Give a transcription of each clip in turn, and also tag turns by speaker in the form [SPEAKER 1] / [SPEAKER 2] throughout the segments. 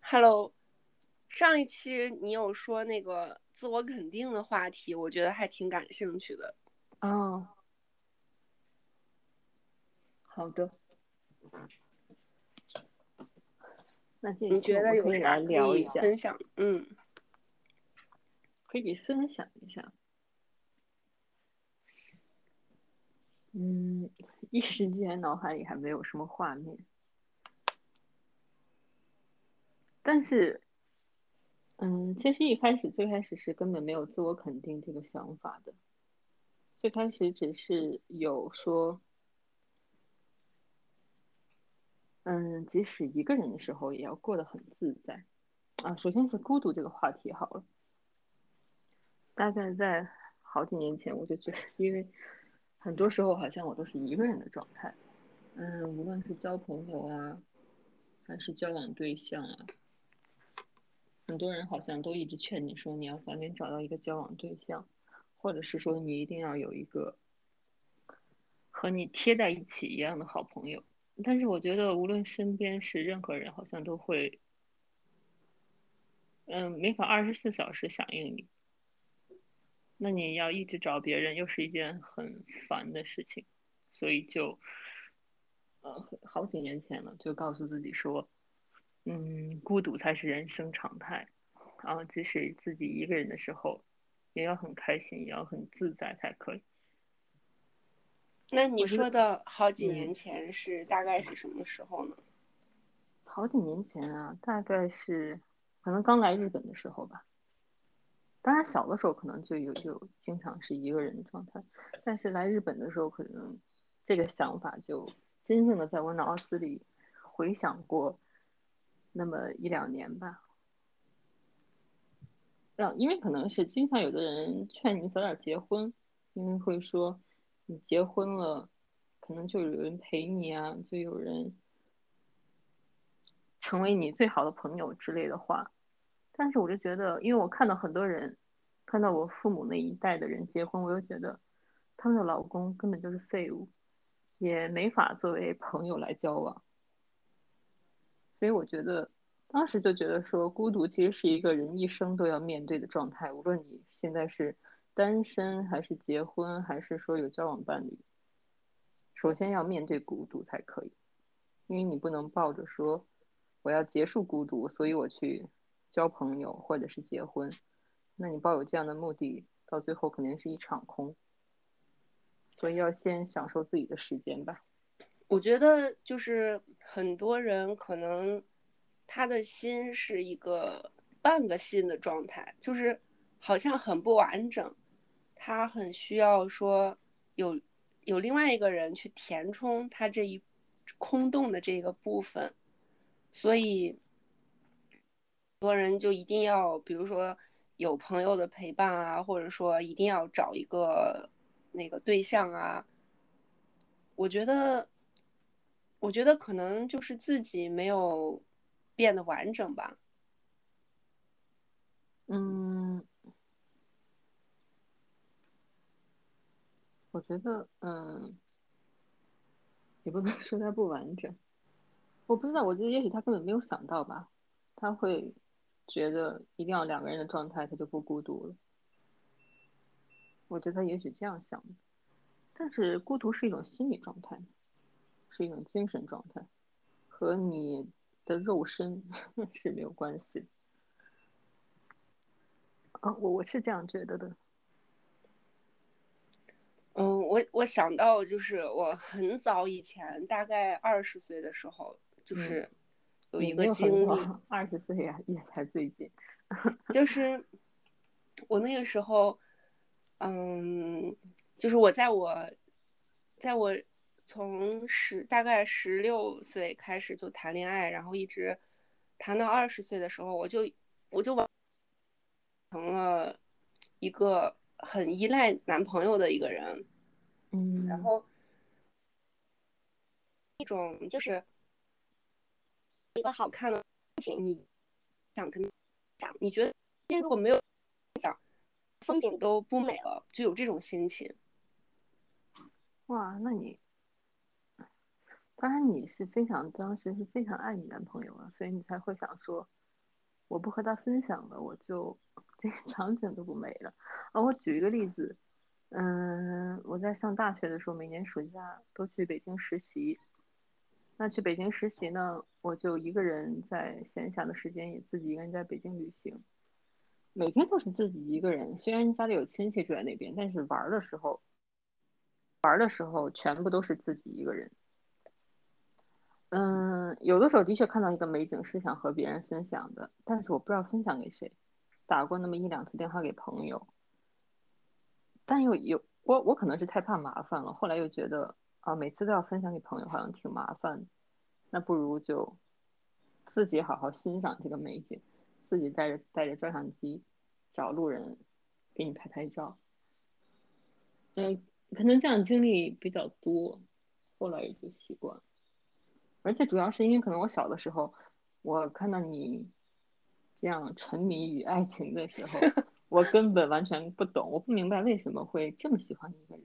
[SPEAKER 1] ，Hello，Hello，上一期你有说那个自我肯定的话题，我觉得还挺感兴趣的。
[SPEAKER 2] 哦，好的。那这
[SPEAKER 1] 你觉得有啥
[SPEAKER 2] 聊一
[SPEAKER 1] 下分享？嗯，
[SPEAKER 2] 可以分享一下。嗯，一时间脑海里还没有什么画面，但是，嗯，其实一开始最开始是根本没有自我肯定这个想法的，最开始只是有说，嗯，即使一个人的时候也要过得很自在，啊，首先是孤独这个话题好了，大概在好几年前我就觉得，因为。很多时候好像我都是一个人的状态，嗯，无论是交朋友啊，还是交往对象啊，很多人好像都一直劝你说你要赶紧找到一个交往对象，或者是说你一定要有一个和你贴在一起一样的好朋友。但是我觉得无论身边是任何人，好像都会，嗯，没法二十四小时响应你。那你要一直找别人，又是一件很烦的事情，所以就，呃，好几年前了，就告诉自己说，嗯，孤独才是人生常态，然后即使自己一个人的时候，也要很开心，也要很自在才可以。
[SPEAKER 1] 那你说的好几年前是大概是什么时候呢？
[SPEAKER 2] 好几年前啊，大概是可能刚来日本的时候吧。当然，小的时候可能就有就经常是一个人的状态，但是来日本的时候，可能这个想法就真正的在我脑子里回想过那么一两年吧。让因为可能是经常有的人劝你早点结婚，因为会说你结婚了，可能就有人陪你啊，就有人成为你最好的朋友之类的话。但是我就觉得，因为我看到很多人，看到我父母那一代的人结婚，我又觉得他们的老公根本就是废物，也没法作为朋友来交往。所以我觉得，当时就觉得说，孤独其实是一个人一生都要面对的状态，无论你现在是单身还是结婚，还是说有交往伴侣，首先要面对孤独才可以，因为你不能抱着说我要结束孤独，所以我去。交朋友或者是结婚，那你抱有这样的目的，到最后肯定是一场空。所以要先享受自己的时间吧。
[SPEAKER 1] 我觉得就是很多人可能他的心是一个半个心的状态，就是好像很不完整，他很需要说有有另外一个人去填充他这一空洞的这个部分，所以很。多人就一定要，比如说有朋友的陪伴啊，或者说一定要找一个那个对象啊。我觉得，我觉得可能就是自己没有变得完整吧。
[SPEAKER 2] 嗯，我觉得，嗯，也不能 说他不完整。我不知道，我觉得也许他根本没有想到吧，他会。觉得一定要两个人的状态，他就不孤独了。我觉得也许这样想，但是孤独是一种心理状态，是一种精神状态，和你的肉身 是没有关系。啊，我我是这样觉得的。
[SPEAKER 1] 嗯，我我想到就是我很早以前，大概二十岁的时候，就是。有一个经历，
[SPEAKER 2] 二十岁呀，也才最近。
[SPEAKER 1] 就是 我那个时候，嗯，就是我在我，在我从十大概十六岁开始就谈恋爱，然后一直谈到二十岁的时候，我就我就成了一个很依赖男朋友的一个人。
[SPEAKER 2] 嗯，
[SPEAKER 1] 然后一种就是。一个好看的风景，你想跟讲，你觉得今天如果没有想，风景都不美了，就有这种心情。
[SPEAKER 2] 哇，那你，当然你是非常当时是非常爱你男朋友啊，所以你才会想说，我不和他分享了，我就这个场景都不美了。啊，我举一个例子，嗯，我在上大学的时候，每年暑假都去北京实习。那去北京实习呢，我就一个人在闲暇的时间也自己一个人在北京旅行，每天都是自己一个人。虽然家里有亲戚住在那边，但是玩的时候，玩的时候全部都是自己一个人。嗯，有的时候的确看到一个美景是想和别人分享的，但是我不知道分享给谁。打过那么一两次电话给朋友，但又有我我可能是太怕麻烦了，后来又觉得。啊，每次都要分享给朋友，好像挺麻烦。那不如就自己好好欣赏这个美景，自己带着带着照相机，找路人给你拍拍照。嗯，可能这样经历比较多，后来也就习惯。而且主要是因为可能我小的时候，我看到你这样沉迷于爱情的时候，我根本完全不懂，我不明白为什么会这么喜欢一个人。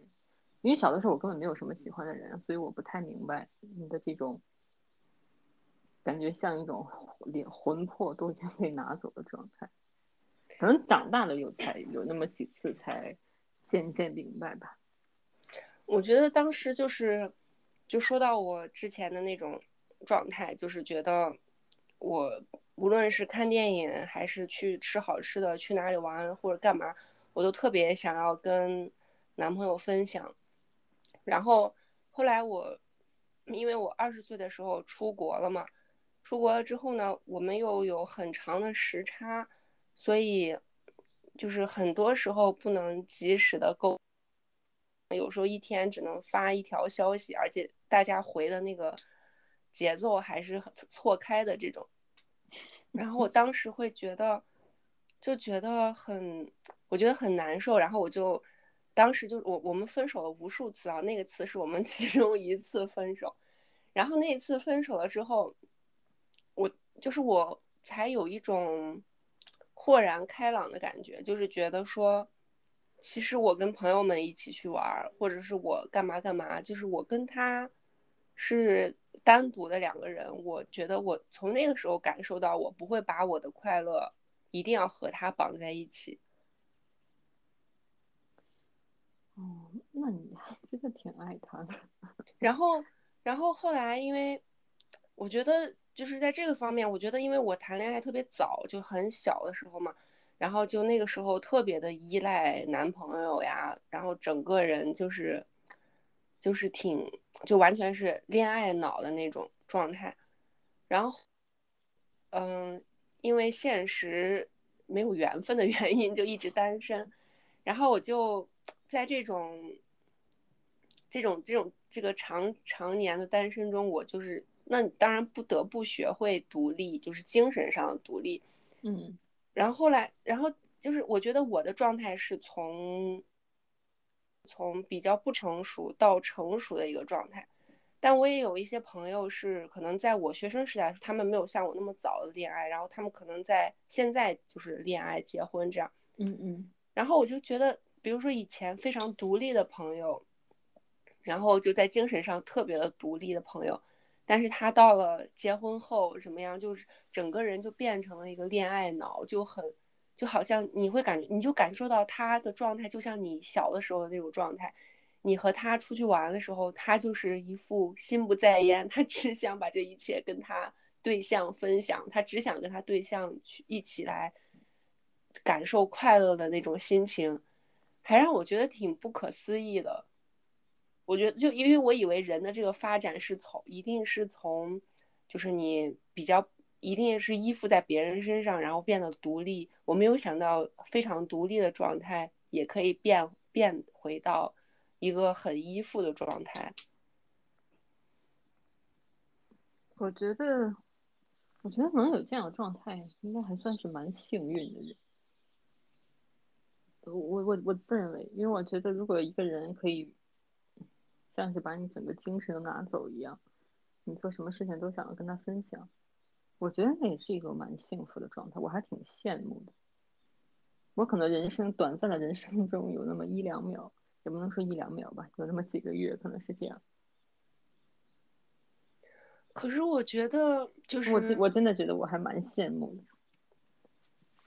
[SPEAKER 2] 因为小的时候我根本没有什么喜欢的人，所以我不太明白你的这种感觉，像一种连魂魄都将被拿走的状态。可能长大了有才有那么几次才渐渐明白吧。
[SPEAKER 1] 我觉得当时就是就说到我之前的那种状态，就是觉得我无论是看电影还是去吃好吃的，去哪里玩或者干嘛，我都特别想要跟男朋友分享。然后后来我，因为我二十岁的时候出国了嘛，出国了之后呢，我们又有很长的时差，所以就是很多时候不能及时的沟，有时候一天只能发一条消息，而且大家回的那个节奏还是错开的这种。然后我当时会觉得，就觉得很，我觉得很难受，然后我就。当时就我我们分手了无数次啊，那个词是我们 其中一次分手，然后那一次分手了之后，我就是我才有一种豁然开朗的感觉，就是觉得说，其实我跟朋友们一起去玩，或者是我干嘛干嘛，就是我跟他是单独的两个人，我觉得我从那个时候感受到，我不会把我的快乐一定要和他绑在一起。
[SPEAKER 2] 哦，那你还真的挺爱他的。
[SPEAKER 1] 然后，然后后来，因为我觉得就是在这个方面，我觉得因为我谈恋爱特别早，就很小的时候嘛，然后就那个时候特别的依赖男朋友呀，然后整个人就是就是挺就完全是恋爱脑的那种状态。然后，嗯，因为现实没有缘分的 原因，就一直单身。然后我就。在这种、这种、这种这个长常年的单身中，我就是那当然不得不学会独立，就是精神上的独立。
[SPEAKER 2] 嗯，
[SPEAKER 1] 然后后来，然后就是我觉得我的状态是从从比较不成熟到成熟的一个状态，但我也有一些朋友是可能在我学生时代，他们没有像我那么早的恋爱，然后他们可能在现在就是恋爱结婚这样。
[SPEAKER 2] 嗯嗯，
[SPEAKER 1] 然后我就觉得。比如说以前非常独立的朋友，然后就在精神上特别的独立的朋友，但是他到了结婚后怎么样，就是整个人就变成了一个恋爱脑，就很就好像你会感觉你就感受到他的状态，就像你小的时候的那种状态。你和他出去玩的时候，他就是一副心不在焉，他只想把这一切跟他对象分享，他只想跟他对象去一起来感受快乐的那种心情。还让我觉得挺不可思议的。我觉得，就因为我以为人的这个发展是从一定是从，就是你比较一定是依附在别人身上，然后变得独立。我没有想到非常独立的状态也可以变变回到一个很依附的状态。
[SPEAKER 2] 我觉得，我觉得能有这样的状态，应该还算是蛮幸运的人。我我我自认为，因为我觉得，如果一个人可以像是把你整个精神都拿走一样，你做什么事情都想要跟他分享，我觉得那也是一个蛮幸福的状态，我还挺羡慕的。我可能人生短暂的人生中有那么一两秒，也不能说一两秒吧，有那么几个月可能是这样。
[SPEAKER 1] 可是我觉得，就是
[SPEAKER 2] 我我真的觉得我还蛮羡慕的。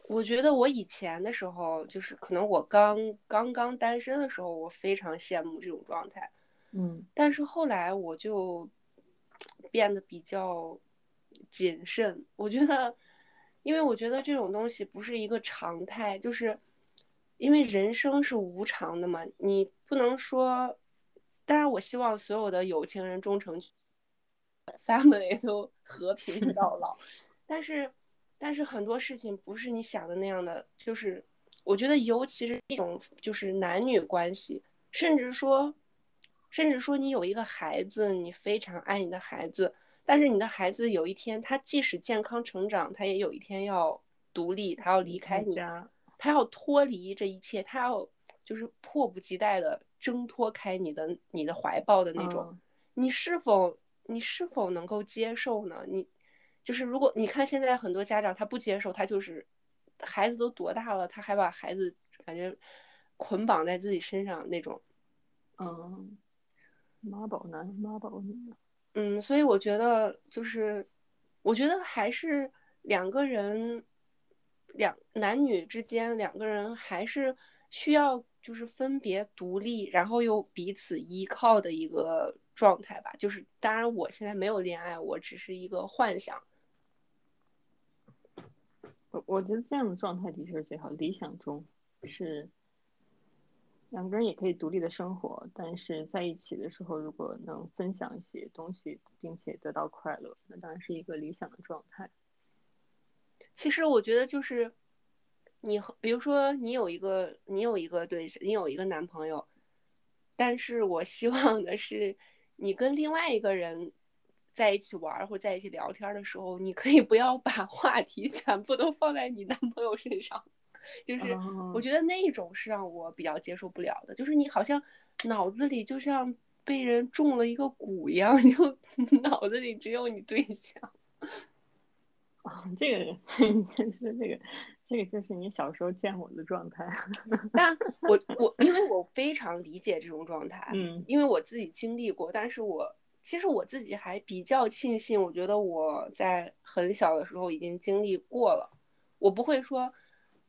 [SPEAKER 1] 我觉得我以前的时候，就是可能我刚刚刚单身的时候，我非常羡慕这种状态。
[SPEAKER 2] 嗯，
[SPEAKER 1] 但是后来我就变得比较谨慎。我觉得，因为我觉得这种东西不是一个常态，就是因为人生是无常的嘛，你不能说。当然，我希望所有的有情人终成，family 都和平到老。但是，但是很多事情不是你想的那样的。就是我觉得，尤其是一种就是男女关系，甚至说，甚至说你有一个孩子，你非常爱你的孩子，但是你的孩子有一天，他即使健康成长，他也有一天要独立，他要离开你，他要脱离这一切，他要就是迫不及待的。挣脱开你的你的怀抱的那种，你是否你是否能够接受呢？你就是如果你看现在很多家长他不接受，他就是孩子都多大了，他还把孩子感觉捆绑在自己身上那种，
[SPEAKER 2] 嗯，妈宝男妈宝女，
[SPEAKER 1] 嗯，所以我觉得就是我觉得还是两个人两男女之间两个人还是需要。就是分别独立，然后又彼此依靠的一个状态吧。就是当然，我现在没有恋爱，我只是一个幻想。
[SPEAKER 2] 我我觉得这样的状态的确是最好。理想中是两个人也可以独立的生活，但是在一起的时候，如果能分享一些东西，并且得到快乐，那当然是一个理想的状态。
[SPEAKER 1] 其实我觉得就是。你比如说，你有一个你有一个对象，你有一个男朋友，但是我希望的是，你跟另外一个人在一起玩或在一起聊天的时候，你可以不要把话题全部都放在你男朋友身上，就是我觉得那一种是让我比较接受不了的，就是你好像脑子里就像被人中了一个蛊一样，就脑子里只有你对象。
[SPEAKER 2] 啊，这个 这就是这个。这个就是你小时候见我的状态，
[SPEAKER 1] 但 我我因为我非常理解这种状态，
[SPEAKER 2] 嗯，
[SPEAKER 1] 因为我自己经历过，但是我其实我自己还比较庆幸，我觉得我在很小的时候已经经历过了，我不会说，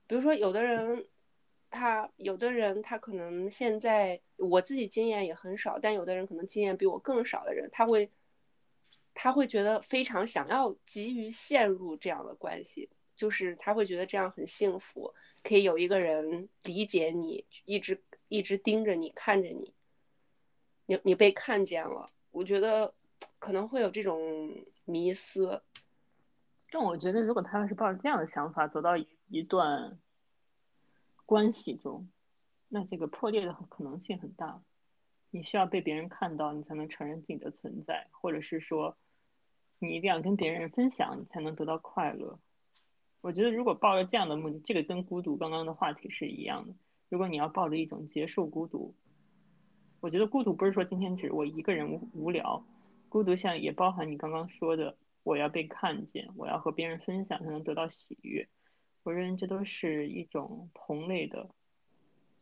[SPEAKER 1] 比如说有的人，他有的人他可能现在我自己经验也很少，但有的人可能经验比我更少的人，他会他会觉得非常想要急于陷入这样的关系。就是他会觉得这样很幸福，可以有一个人理解你，一直一直盯着你看着你，你你被看见了。我觉得可能会有这种迷思。
[SPEAKER 2] 但我觉得，如果他要是抱着这样的想法走到一一段关系中，那这个破裂的可能性很大。你需要被别人看到，你才能承认自己的存在，或者是说，你一定要跟别人分享，你才能得到快乐。我觉得，如果抱着这样的目的，这个跟孤独刚刚的话题是一样的。如果你要抱着一种结束孤独，我觉得孤独不是说今天只我一个人无无聊，孤独像也包含你刚刚说的，我要被看见，我要和别人分享才能得到喜悦。我认为这都是一种同类的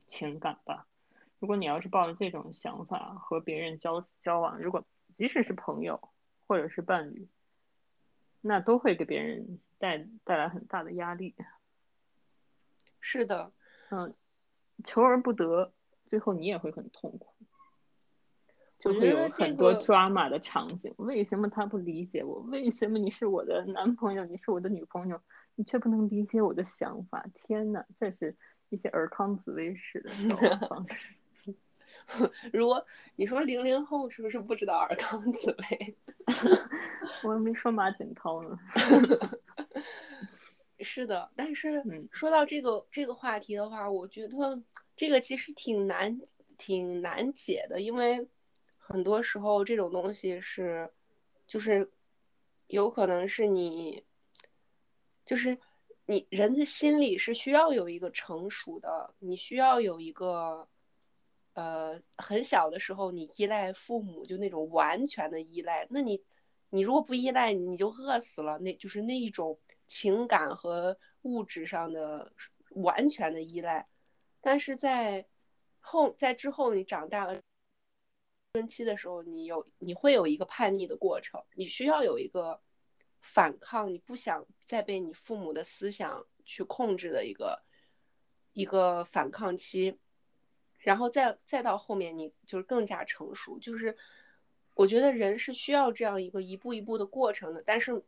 [SPEAKER 2] 情感吧。如果你要是抱着这种想法和别人交交往，如果即使是朋友或者是伴侣，那都会给别人。带带来很大的压力，
[SPEAKER 1] 是的，
[SPEAKER 2] 嗯，求而不得，最后你也会很痛苦，就会有很多抓马的场景。为什么他不理解我？为什么你是我的男朋友，你是我的女朋友，你却不能理解我的想法？天哪，这是一些尔康紫薇式的方式。
[SPEAKER 1] 如果你说零零后是不是不知道尔康紫薇？
[SPEAKER 2] 我还没说马景涛呢。
[SPEAKER 1] 是的，但是说到这个这个话题的话，我觉得这个其实挺难挺难解的，因为很多时候这种东西是就是有可能是你就是你人的心里是需要有一个成熟的，你需要有一个。呃，很小的时候，你依赖父母，就那种完全的依赖。那你，你如果不依赖，你就饿死了。那就是那一种情感和物质上的完全的依赖。但是在后，在之后，你长大了，春期的时候，你有你会有一个叛逆的过程，你需要有一个反抗，你不想再被你父母的思想去控制的一个一个反抗期，然后再再到后面，你就是更加成熟。就是我觉得人是需要这样一个一步一步的过程的，但是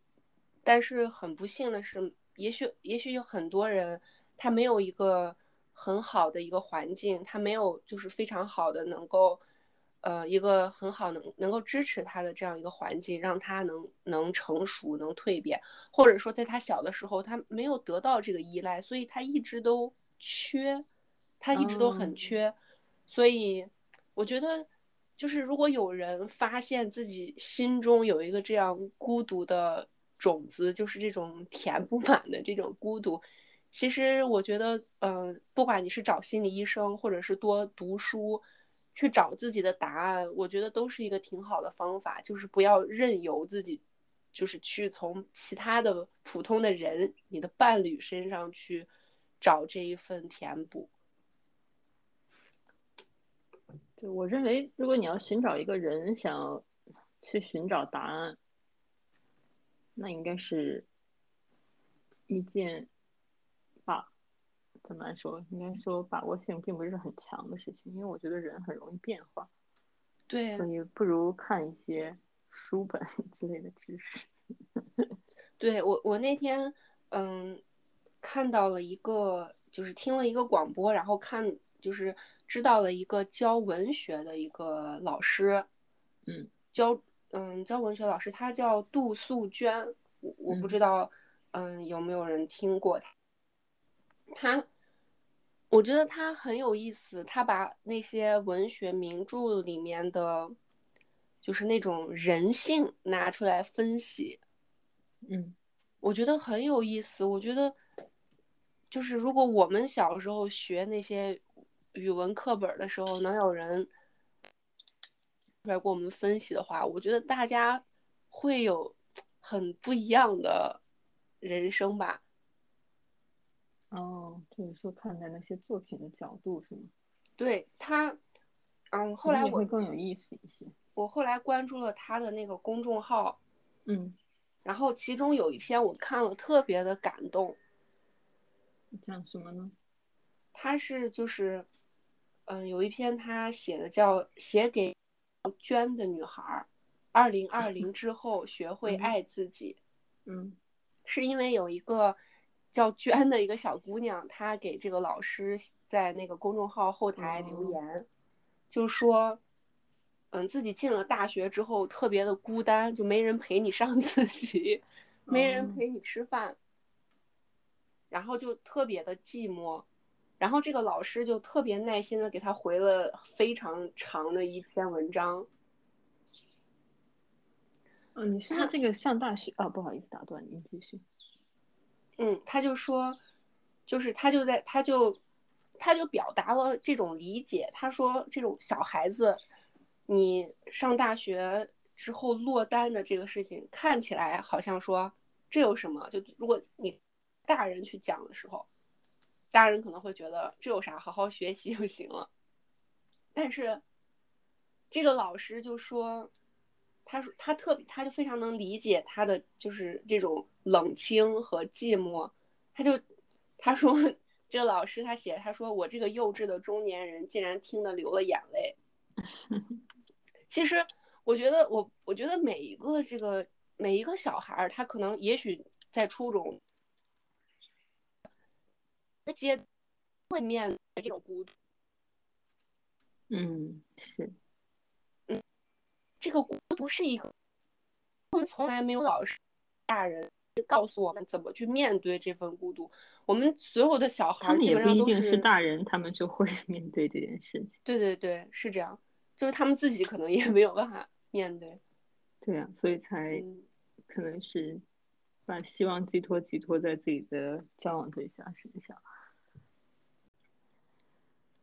[SPEAKER 1] 但是很不幸的是，也许也许有很多人他没有一个很好的一个环境，他没有就是非常好的能够。呃，一个很好能能够支持他的这样一个环境，让他能能成熟，能蜕变，或者说在他小的时候，他没有得到这个依赖，所以他一直都缺，他一直都很缺，所以我觉得，就是如果有人发现自己心中有一个这样孤独的种子，就是这种填不满的这种孤独，其实我觉得，嗯，不管你是找心理医生，或者是多读书。去找自己的答案，我觉得都是一个挺好的方法，就是不要任由自己，就是去从其他的普通的人、你的伴侣身上去找这一份填补。
[SPEAKER 2] 对，我认为，如果你要寻找一个人，想去寻找答案，那应该是一件。怎么来说？应该说把握性并不是很强的事情，因为我觉得人很容易变化。
[SPEAKER 1] 对，
[SPEAKER 2] 所以不如看一些书本 之类的知识。
[SPEAKER 1] 对我，我那天嗯看到了一个，就是听了一个广播，然后看就是知道了一个教文学的一个老师，
[SPEAKER 2] 嗯，
[SPEAKER 1] 教嗯教文学老师，他叫杜素娟，我我不知道嗯有没有人听过他，他。我觉得他很有意思，他把那些文学名著里面的，就是那种人性拿出来分析。
[SPEAKER 2] 嗯，
[SPEAKER 1] 我觉得很有意思。我觉得，就是如果我们小时候学那些语文课本的时候，能有人来给我们分析的话，我觉得大家会有很不一样的人生吧。
[SPEAKER 2] 哦，就是说看待那些作品的角度是吗？
[SPEAKER 1] 对他，嗯，后来我
[SPEAKER 2] 会更有意思一些。
[SPEAKER 1] 我后来关注了他的那个公众号，
[SPEAKER 2] 嗯，
[SPEAKER 1] 然后其中有一篇我看了特别的感动。
[SPEAKER 2] 讲什么呢？
[SPEAKER 1] 他是就是，嗯，有一篇他写的叫《写给娟的女孩》，二零二零之后学会爱自己。
[SPEAKER 2] 嗯，
[SPEAKER 1] 是因为有一个。叫娟的一个小姑娘，她给这个老师在那个公众号后台留言，就说，嗯，自己进了大学之后特别的孤单，就没人陪你上 自习，没人陪你吃饭，然后就特别的寂寞，然后这个老师就特别耐心的给她回了非常长的一篇文章。
[SPEAKER 2] 嗯，你说这个上大学啊？不好意思打断您，继续。
[SPEAKER 1] 嗯，他就说，就是他就在，他就，他就表达了这种理解。他说，这种小孩子，你上大学之后落单的这个事情，看起来好像说这有什么？就如果你大人去讲的时候，大人可能会觉得这有啥，好好学习就行了。但是这个老师就说。他说他特别，他就非常能理解他的就是这种冷清和寂寞。他就他说这个老师他写他说我这个幼稚的中年人竟然听得流了眼泪。其实我觉得我我觉得每一个这个每一个小孩儿他可能也许在初中阶会面对这种孤独。
[SPEAKER 2] 嗯，是。
[SPEAKER 1] 这个孤独是一个，我们从来没有老师、大人告诉我们怎么去面对这份孤独。我们所有的小孩儿也不
[SPEAKER 2] 一定是大人，他们就会 面对这件事情。
[SPEAKER 1] 对对对，是这样，就是他们自己可能也没有办法面对。
[SPEAKER 2] 对呀，所以才可能是把希望寄托寄托在自己的交往对象身上。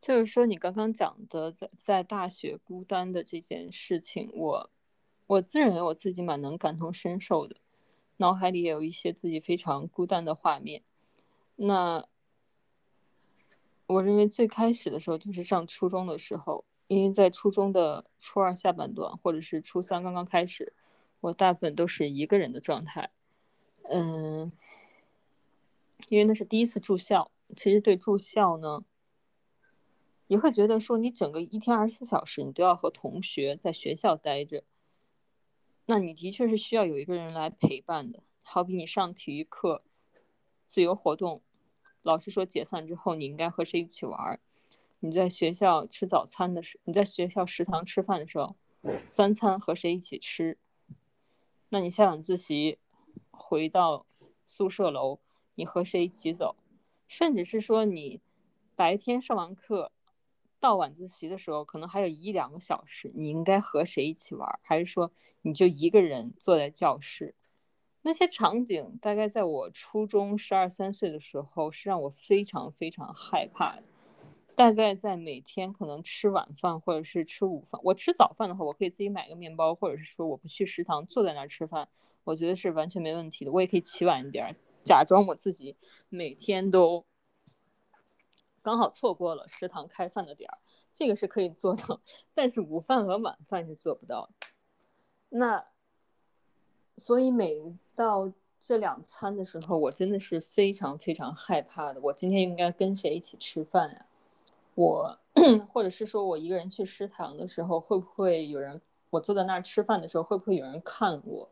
[SPEAKER 2] 就是说，你刚刚讲的在在大学孤单的这件事情，我我自认为我自己蛮能感同身受的，脑海里也有一些自己非常孤单的画面。那我认为最开始的时候就是上初中的时候，因为在初中的初二下半段，或者是初三刚刚开始，我大部分都是一个人的状态。嗯，因为那是第一次住校，其实对住校呢，你会觉得说你整个一天二十四小时你都要和同学在学校待着，那你的确是需要有一个人来陪伴的。好比你上体育课、自由活动，老师说解散之后你应该和谁一起玩？你在学校吃早餐的时，你在学校食堂吃饭的时候，三餐和谁一起吃？那你下晚自习回到宿舍楼，你和谁一起走？甚至是说你白天上完课到晚自习的时候，可能还有一两个小时，你应该和谁一起玩？还是说你就一个人坐在教室？那些场景大概在我初中十二三岁的时候，是让我非常非常害怕的。大概在每天可能吃晚饭或者是吃午饭，我吃早饭的话，我可以自己买个面包，或者是说我不去食堂坐在那儿吃饭，我觉得是完全没问题的。我也可以起晚一点，假装我自己每天都刚好错过了食堂开饭的点儿，这个是可以做到。但是午饭和晚饭是做不到。那所以每到这两餐的时候，我真的是非常非常害怕的。我今天应该跟谁一起吃饭呀？我，或者是说我一个人去食堂的时候，会不会有人？我坐在那儿吃饭的时候，会不会有人看我？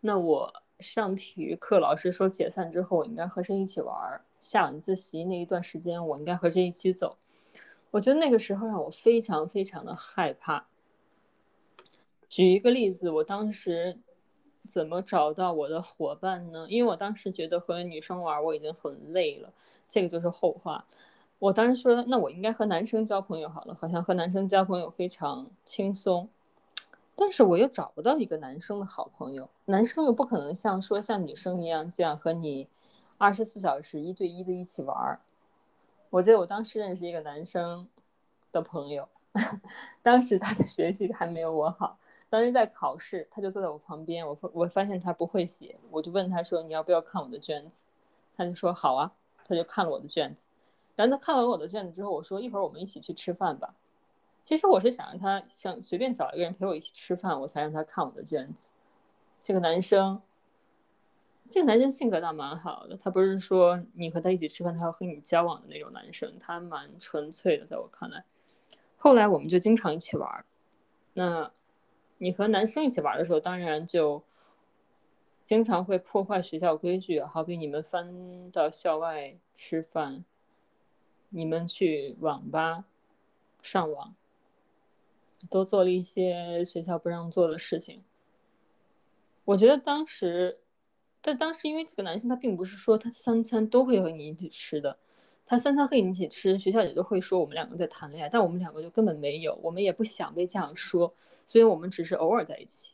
[SPEAKER 2] 那我上体育课，老师说解散之后，我应该和谁一起玩儿？下晚自习那一段时间，我应该和谁一起走？我觉得那个时候让我非常非常的害怕。举一个例子，我当时怎么找到我的伙伴呢？因为我当时觉得和女生玩我已经很累了，这个就是后话。我当时说，那我应该和男生交朋友好了，好像和男生交朋友非常轻松。但是我又找不到一个男生的好朋友，男生又不可能像说像女生一样这样和你二十四小时一对一的一起玩儿。我记得我当时认识一个男生的朋友，当时他的学习还没有我好，当时在考试，他就坐在我旁边，我我发现他不会写，我就问他说你要不要看我的卷子，他就说好啊，他就看了我的卷子。然后他看完我的卷子之后，我说一会儿我们一起去吃饭吧。其实我是想让他想随便找一个人陪我一起吃饭，我才让他看我的卷子。这个男生，这个男生性格倒蛮好的，他不是说你和他一起吃饭，他要和你交往的那种男生，他蛮纯粹的，在我看来。后来我们就经常一起玩。那，你和男生一起玩的时候，当然就经常会破坏学校规矩，好比你们翻到校外吃饭。你们去网吧上网，都做了一些学校不让做的事情。我觉得当时，但当时因为这个男生他并不是说他三餐都会和你一起吃的，他三餐和你一起吃，学校也都会说我们两个在谈恋爱，但我们两个就根本没有，我们也不想被这样说，所以我们只是偶尔在一起。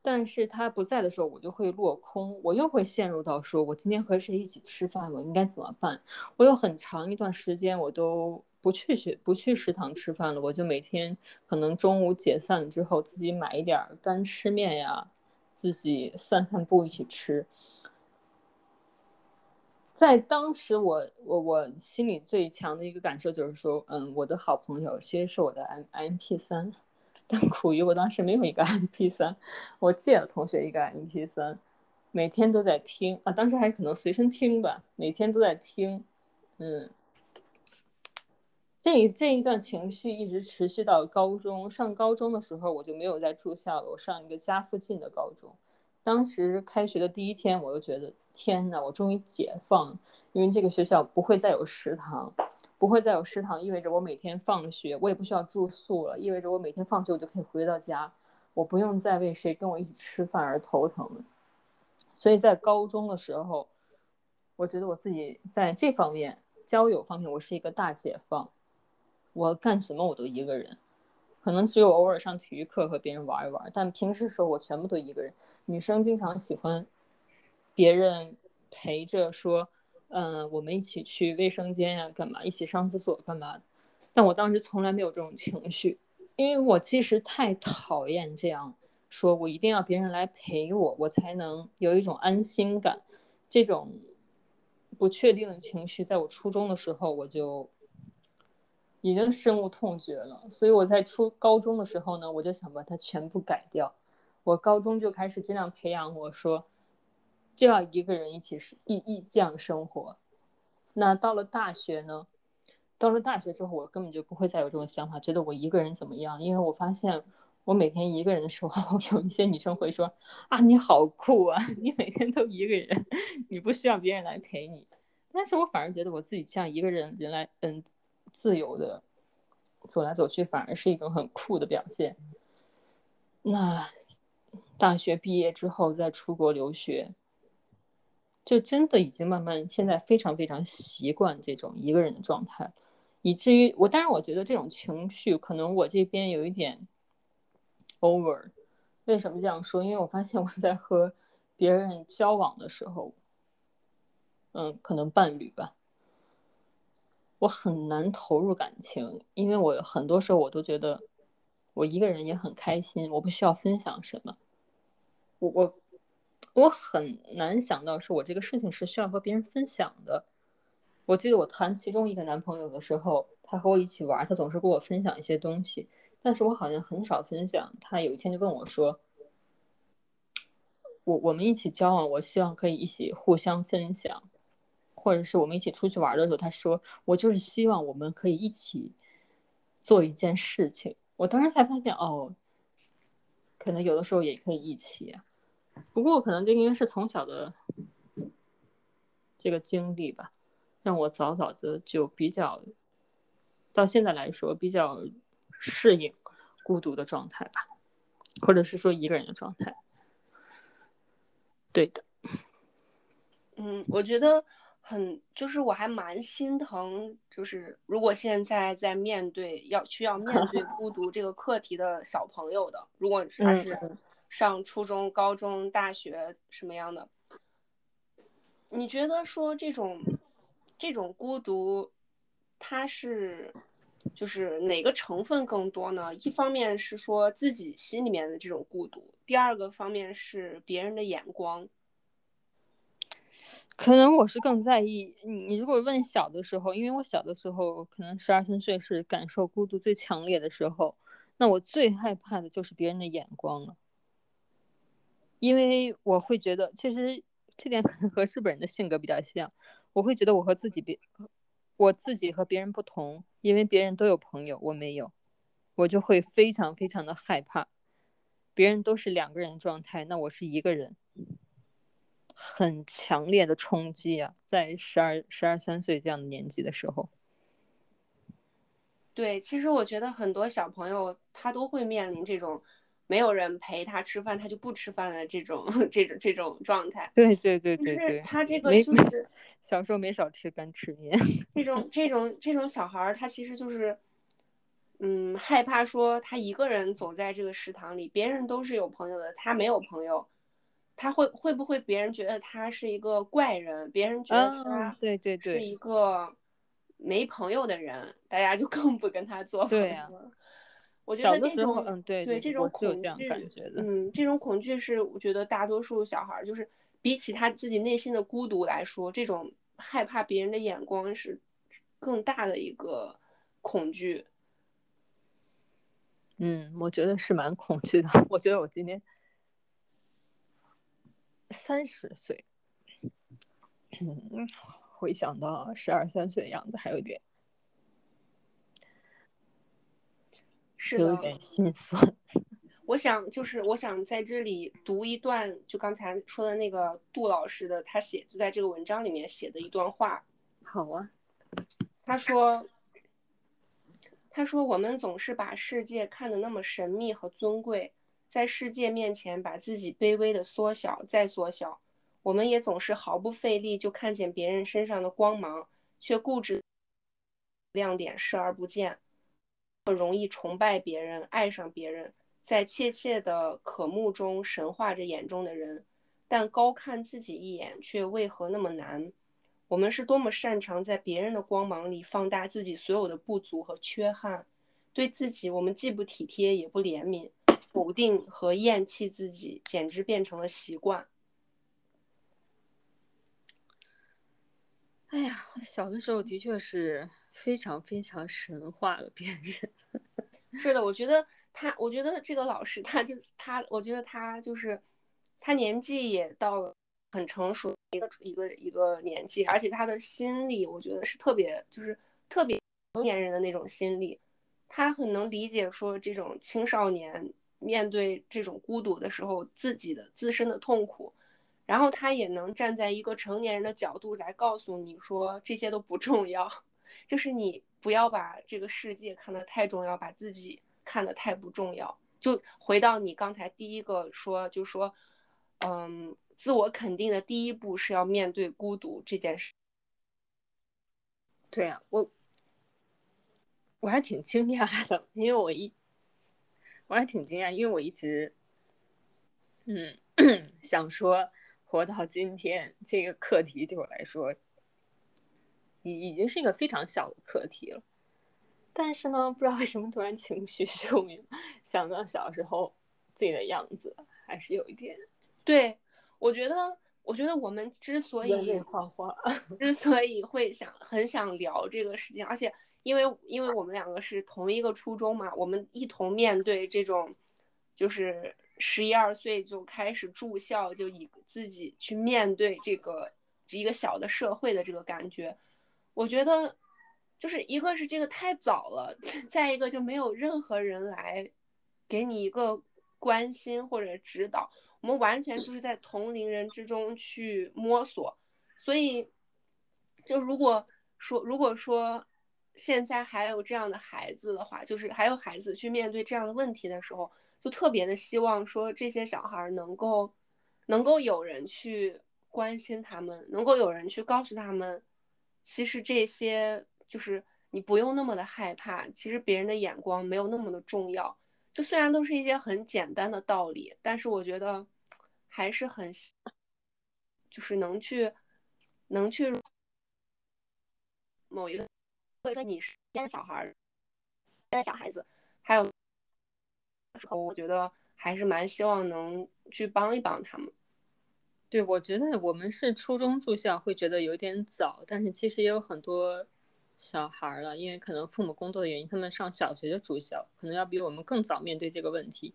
[SPEAKER 2] 但是他不在的时候，我就会落空，我又会陷入到说，我今天和谁一起吃饭，我应该怎么办？我有很长一段时间，我都不去学，不去食堂吃饭了，我就每天可能中午解散之后，自己买一点干吃面呀，自己散散步一起吃。在当时，我我我心里最强的一个感受就是说，嗯，我的好朋友其实是我的 M M P 三。但苦于我当时没有一个 M P 三，我借了同学一个 M P 三，每天都在听啊，当时还可能随身听吧，每天都在听，嗯，这这一段情绪一直持续到高中，上高中的时候我就没有再住校了，我上一个家附近的高中，当时开学的第一天，我就觉得天呐，我终于解放了，因为这个学校不会再有食堂。不会再有食堂，意味着我每天放学，我也不需要住宿了，意味着我每天放学我就可以回到家，我不用再为谁跟我一起吃饭而头疼了。所以在高中的时候，我觉得我自己在这方面交友方面，我是一个大解放，我干什么我都一个人，可能只有偶尔上体育课和别人玩一玩，但平时时候我全部都一个人。女生经常喜欢别人陪着说。嗯，我们一起去卫生间呀，干嘛？一起上厕所干嘛？但我当时从来没有这种情绪，因为我其实太讨厌这样说，我一定要别人来陪我，我才能有一种安心感。这种不确定的情绪，在我初中的时候我就已经深恶痛绝了。所以我在初高中的时候呢，我就想把它全部改掉。我高中就开始尽量培养我说，就要一个人一起一一这样生活。那到了大学呢？到了大学之后，我根本就不会再有这种想法，觉得我一个人怎么样？因为我发现，我每天一个人的时候，有一些女生会说：“啊，你好酷啊，你每天都一个人，你不需要别人来陪你。”但是我反而觉得我自己像一个人人来，嗯，自由的走来走去，反而是一种很酷的表现。那大学毕业之后再出国留学。就真的已经慢慢，现在非常非常习惯这种一个人的状态，以至于我，当然我觉得这种情绪可能我这边有一点 over。为什么这样说？因为我发现我在和别人交往的时候，嗯，可能伴侣吧，我很难投入感情，因为我很多时候我都觉得我一个人也很开心，我不需要分享什么，我我。我很难想到，是我这个事情是需要和别人分享的。我记得我谈其中一个男朋友的时候，他和我一起玩，他总是跟我分享一些东西，但是我好像很少分享。他有一天就问我说：“我我们一起交往，我希望可以一起互相分享，或者是我们一起出去玩的时候，他说我就是希望我们可以一起做一件事情。”我当时才发现，哦，可能有的时候也可以一起。不过可能就应该是从小的这个经历吧，让我早早的就比较到现在来说比较适应孤独的状态吧，或者是说一个人的状态。对的，
[SPEAKER 1] 嗯，我觉得很就是我还蛮心疼，就是如果现在在面对要需要面对 孤独这个课题的小朋友的，如果他是。上初中、高中、大学什么样的？你觉得说这种这种孤独，它是就是哪个成分更多呢？一方面是说自己心里面的这种孤独，第二个方面是别人的眼光。
[SPEAKER 2] 可能我是更在意你。你如果问小的时候，因为我小的时候可能十二三岁是感受孤独最强烈的时候，那我最害怕的就是别人的眼光了。因为我会觉得，其实这点可 能和日本人的性格比较像。我会觉得我和自己别，我自己和别人不同，因为别人都有朋友，我没有，我就会非常非常的害怕。别人都是两个人状态，那我是一个人，很强烈的冲击啊！在十二、十二三岁这样的年纪的时候，
[SPEAKER 1] 对，其实我觉得很多小朋友他都会面临这种。没有人陪他吃饭，他就不吃饭的这种这种这种状态。
[SPEAKER 2] 对对对对
[SPEAKER 1] 对，他这个就是
[SPEAKER 2] 小时候没少吃干吃面。
[SPEAKER 1] 这种这种这种小孩儿，他其实就是，嗯，害怕说他一个人走在这个食堂里，别人都是有朋友的，他没有朋友，他会会不会别人觉得他是一个怪人？别人觉得他
[SPEAKER 2] 对对对
[SPEAKER 1] 是一个没朋友的人，大家就更不跟他做朋友了。我觉得这种，
[SPEAKER 2] 嗯，对
[SPEAKER 1] 对，这种恐惧，嗯，这种恐惧是我觉得大多数小孩就是比起他自己内心的孤独来说，这种害怕别人的眼光是更大的一个恐惧。
[SPEAKER 2] 嗯，我觉得是蛮恐惧的。我觉得我今天三十岁，嗯，回想到十二三岁的样子，还有点。
[SPEAKER 1] 是的，
[SPEAKER 2] 有点心酸。
[SPEAKER 1] 我想，就是我想在这里读一段，就刚才说的那个杜老师的，他写就在这个文章里面写的一段话。
[SPEAKER 2] 好啊，
[SPEAKER 1] 他说：“他说我们总是把世界看得那么神秘和尊贵，在世界面前把自己卑微的缩小再缩小。我们也总是毫不费力就看见别人身上的光芒，却固执亮点视而不见。”容易崇拜别人，爱上别人，在切切的渴慕中神化着眼中的人，但高看自己一眼却为何那么难？我们是多么擅长在别人的光芒里放大自己所有的不足和缺憾，对自己我们既不体贴也不怜悯，否定和厌弃自己简直变成了习惯。
[SPEAKER 2] 哎呀，小的时候的确是。非常非常神话了别人。
[SPEAKER 1] 是的，我觉得他，我觉得这个老师，他就他，我觉得他就是他年纪也到了很成熟一个一个一个年纪，而且他的心理，我觉得是特别就是特别成年人的那种心理，他很能理解说这种青少年面对这种孤独的时候自己的自身的痛苦，然后他也能站在一个成年人的角度来告诉你说这些都不重要，就是你。不要把这个世界看得太重要，把自己看得太不重要。就回到你刚才第一个说，就说，嗯，自我肯定的第一步是要面对孤独这件事。
[SPEAKER 2] 对啊，我我还挺惊讶的，因为我一我还挺惊讶，因为我一直，嗯，想说活到今天这个课题对我来说。已已经是一个非常小的课题了，但是呢，不知道为什么突然情绪受影，想到小时候自己的样子，还是有一点。
[SPEAKER 1] 对，我觉得，我觉得我们之所以
[SPEAKER 2] 画画，
[SPEAKER 1] 之所以会想很想聊这个事情，而且因为因为我们两个是同一个初中嘛，我们一同面对这种，就是十一二岁就开始住校，就以自己去面对这个一个小的社会的这个感觉。我觉得，就是一个是这个太早了，再一个就没有任何人来给你一个关心或者指导，我们完全就是在同龄人之中去摸索。所以，就如果说如果说现在还有这样的孩子的话，就是还有孩子去面对这样的问题的时候，就特别的希望说这些小孩能够能够有人去关心他们，能够有人去告诉他们。其实这些就是你不用那么的害怕，其实别人的眼光没有那么的重要。就虽然都是一些很简单的道理，但是我觉得还是很，就是能去能去某一个，或者说你是边小孩儿，边小孩子，还有时候我觉得还是蛮希望能去帮一帮他们。
[SPEAKER 2] 对，我觉得我们是初中住校，会觉得有点早，但是其实也有很多小孩儿了，因为可能父母工作的原因，他们上小学就住校，可能要比我们更早面对这个问题。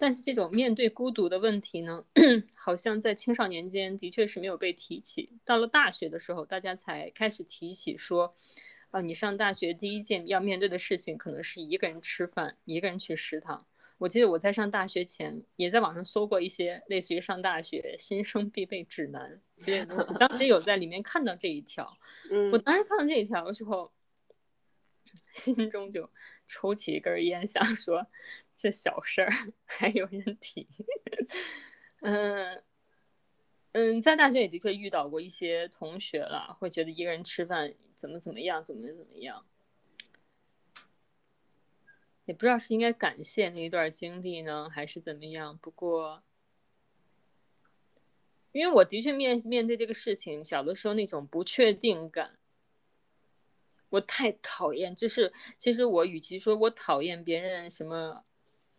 [SPEAKER 2] 但是这种面对孤独的问题呢，好像在青少年间的确是没有被提起，到了大学的时候，大家才开始提起说，啊，你上大学第一件要面对的事情，可能是一个人吃饭，一个人去食堂。我记得我在上大学前也在网上搜过一些类似于上大学新生必备指南，其实当时有在里面看到这一条。
[SPEAKER 1] 嗯，
[SPEAKER 2] 我当时看到这一条的时候，心中就抽起一根烟，想说这小事儿还有人提。嗯嗯，在大学也的确遇到过一些同学了，会觉得一个人吃饭怎么怎么样，怎么怎么样。也不知道是应该感谢那一段经历呢，还是怎么样。不过，因为我的确面面对这个事情，小的时候那种不确定感，我太讨厌。就是其实我与其说我讨厌别人什么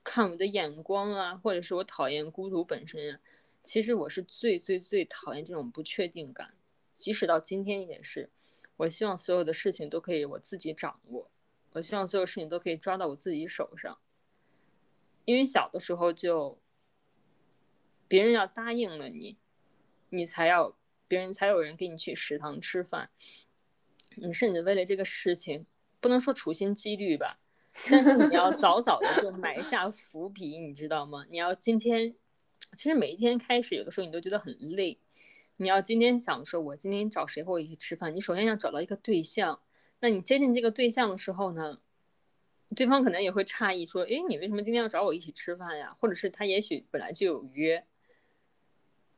[SPEAKER 2] 看我的眼光啊，或者是我讨厌孤独本身啊，其实我是最最最讨厌这种不确定感。即使到今天也是，我希望所有的事情都可以我自己掌握。我希望所有事情都可以抓到我自己手上，因为小的时候就，别人要答应了你，你才要别人才有人给你去食堂吃饭，你甚至为了这个事情，不能说处心积虑吧，但是你要早早的就埋下伏笔，你知道吗？你要今天，其实每一天开始，有的时候你都觉得很累，你要今天想说，我今天找谁和我一起吃饭？你首先要找到一个对象。那你接近这个对象的时候呢，对方可能也会诧异说：“哎，你为什么今天要找我一起吃饭呀？”或者是他也许本来就有约，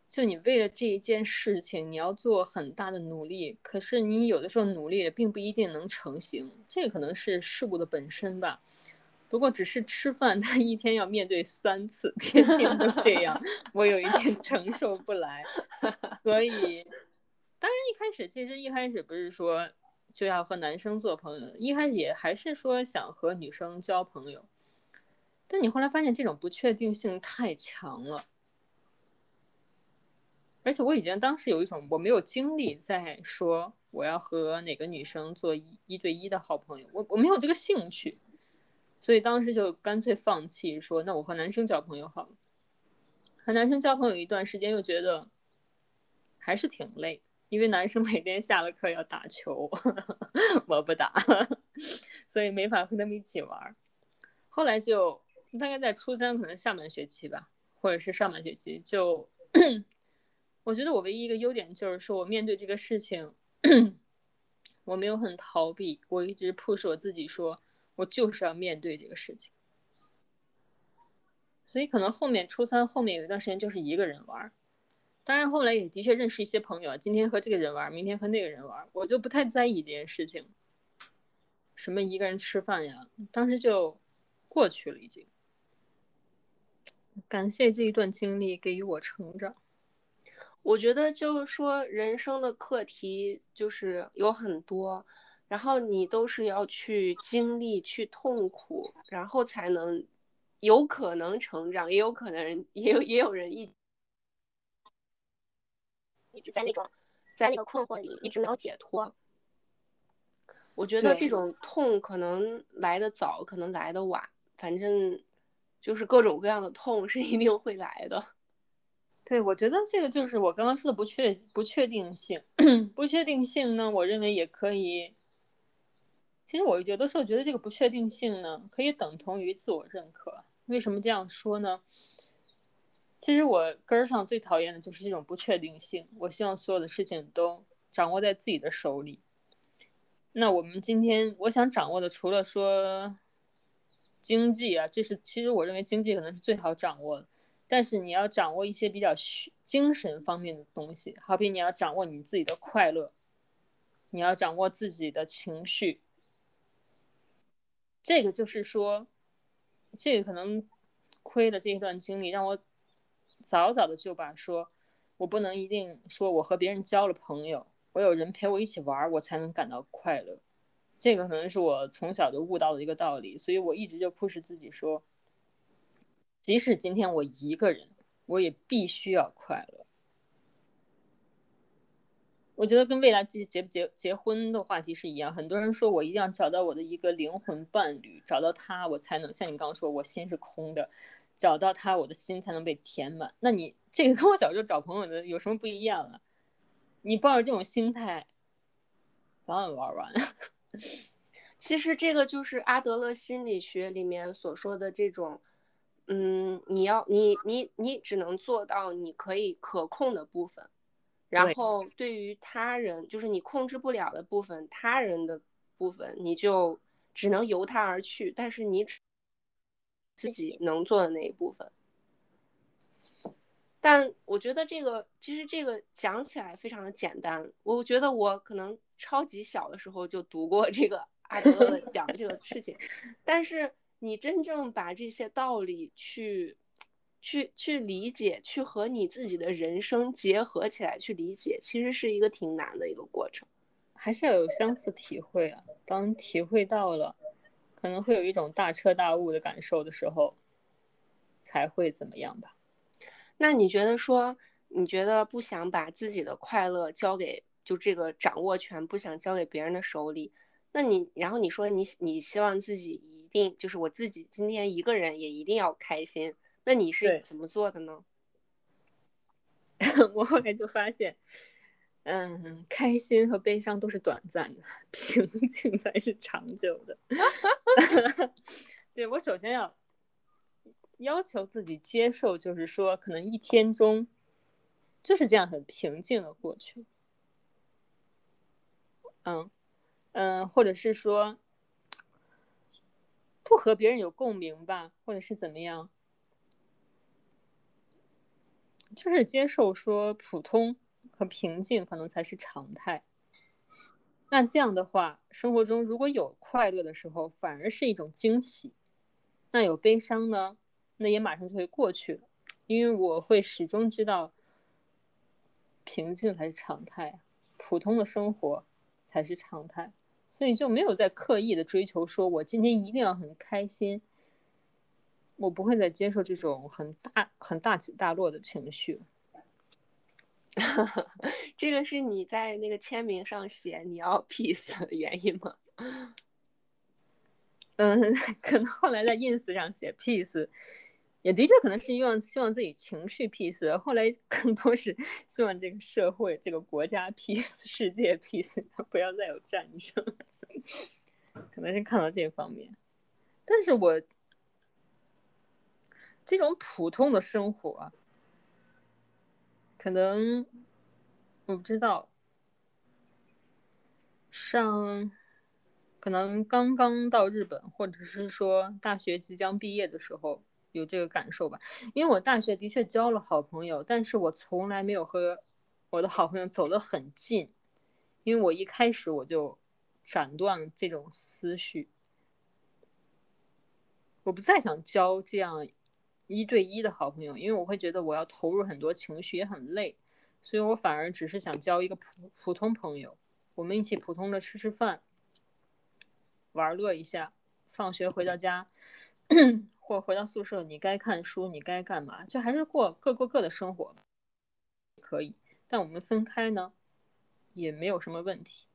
[SPEAKER 2] 就你为了这一件事情，你要做很大的努力。可是你有的时候努力并不一定能成型，这个可能是事物的本身吧。不过只是吃饭，他一天要面对三次，天天都这样，我有一点承受不来。所以，当然一开始其实一开始不是说。就要和男生做朋友，一开始也还是说想和女生交朋友，但你后来发现这种不确定性太强了，而且我已经当时有一种我没有精力在说我要和哪个女生做一一对一的好朋友，我我没有这个兴趣，所以当时就干脆放弃，说那我和男生交朋友好了。和男生交朋友一段时间，又觉得还是挺累。因为男生每天下了课要打球，我不打，所以没法和他们一起玩。后来就大概在初三，可能下半学期吧，或者是上半学期，就我觉得我唯一一个优点就是说我面对这个事情，我没有很逃避，我一直 push 我自己，说我就是要面对这个事情。所以可能后面初三后面有一段时间就是一个人玩。当然，后来也的确认识一些朋友，今天和这个人玩，明天和那个人玩，我就不太在意这件事情。什么一个人吃饭呀，当时就过去了，已经。感谢这一段经历给予我成长。
[SPEAKER 1] 我觉得就是说，人生的课题就是有很多，然后你都是要去经历、去痛苦，然后才能有可能成长，也有可能也有也有人一。一直在那种，在那个困惑里一直没有解脱。我觉得这种痛可能来的早，可能来的晚，反正就是各种各样的痛是一定会来的。
[SPEAKER 2] 对，我觉得这个就是我刚刚说的不确不确定性。不确定性呢，我认为也可以。其实我有的时候觉得这个不确定性呢，可以等同于自我认可。为什么这样说呢？其实我根儿上最讨厌的就是这种不确定性。我希望所有的事情都掌握在自己的手里。那我们今天我想掌握的，除了说经济啊，这是其实我认为经济可能是最好掌握的。但是你要掌握一些比较精神方面的东西，好比你要掌握你自己的快乐，你要掌握自己的情绪。这个就是说，这个可能亏的这一段经历让我。早早的就把说，我不能一定说我和别人交了朋友，我有人陪我一起玩，我才能感到快乐。这个可能是我从小就悟到的一个道理，所以我一直就迫使自己说，即使今天我一个人，我也必须要快乐。我觉得跟未来结结不结结婚的话题是一样，很多人说我一定要找到我的一个灵魂伴侣，找到他我才能像你刚刚说，我心是空的。找到他，我的心才能被填满。那你这个跟我小时候找朋友的有什么不一样啊？你抱着这种心态，早晚玩完。
[SPEAKER 1] 其实这个就是阿德勒心理学里面所说的这种，嗯，你要你你你只能做到你可以可控的部分，然后对于他人，就是你控制不了的部分，他人的部分，你就只能由他而去。但是你只。自己能做的那一部分，但我觉得这个其实这个讲起来非常的简单。我觉得我可能超级小的时候就读过这个 阿德勒讲的这个事情，但是你真正把这些道理去去去理解，去和你自己的人生结合起来去理解，其实是一个挺难的一个过程，
[SPEAKER 2] 还是要有相似体会啊。当体会到了。可能会有一种大彻大悟的感受的时候，才会怎么样吧？
[SPEAKER 1] 那你觉得说，你觉得不想把自己的快乐交给就这个掌握权，不想交给别人的手里，那你然后你说你你希望自己一定就是我自己今天一个人也一定要开心，那你是怎么做的呢？
[SPEAKER 2] 我后来就发现。嗯，开心和悲伤都是短暂的，平静才是长久的。对我首先要要求自己接受，就是说，可能一天中就是这样很平静的过去。嗯嗯，或者是说不和别人有共鸣吧，或者是怎么样，就是接受说普通。和平静可能才是常态。那这样的话，生活中如果有快乐的时候，反而是一种惊喜；那有悲伤呢，那也马上就会过去了。因为我会始终知道，平静才是常态，普通的生活才是常态，所以就没有再刻意的追求，说我今天一定要很开心。我不会再接受这种很大、很大起大落的情绪。
[SPEAKER 1] 这个是你在那个签名上写你要 peace 的原因吗？
[SPEAKER 2] 嗯，可能后来在 ins 上写 peace，也的确可能是希望希望自己情绪 peace，后来更多是希望这个社会、这个国家 peace，世界 peace，不要再有战争，可能是看到这方面。但是我这种普通的生活。可能我不知道，上可能刚刚到日本，或者是说大学即将毕业的时候有这个感受吧。因为我大学的确交了好朋友，但是我从来没有和我的好朋友走得很近，因为我一开始我就斩断这种思绪，我不再想交这样。一对一的好朋友，因为我会觉得我要投入很多情绪，也很累，所以我反而只是想交一个普普通朋友，我们一起普通的吃吃饭，玩乐一下，放学回到家，或回到宿舍，你该看书，你该干嘛，就还是过各过各的生活，可以。但我们分开呢，也没有什么问题。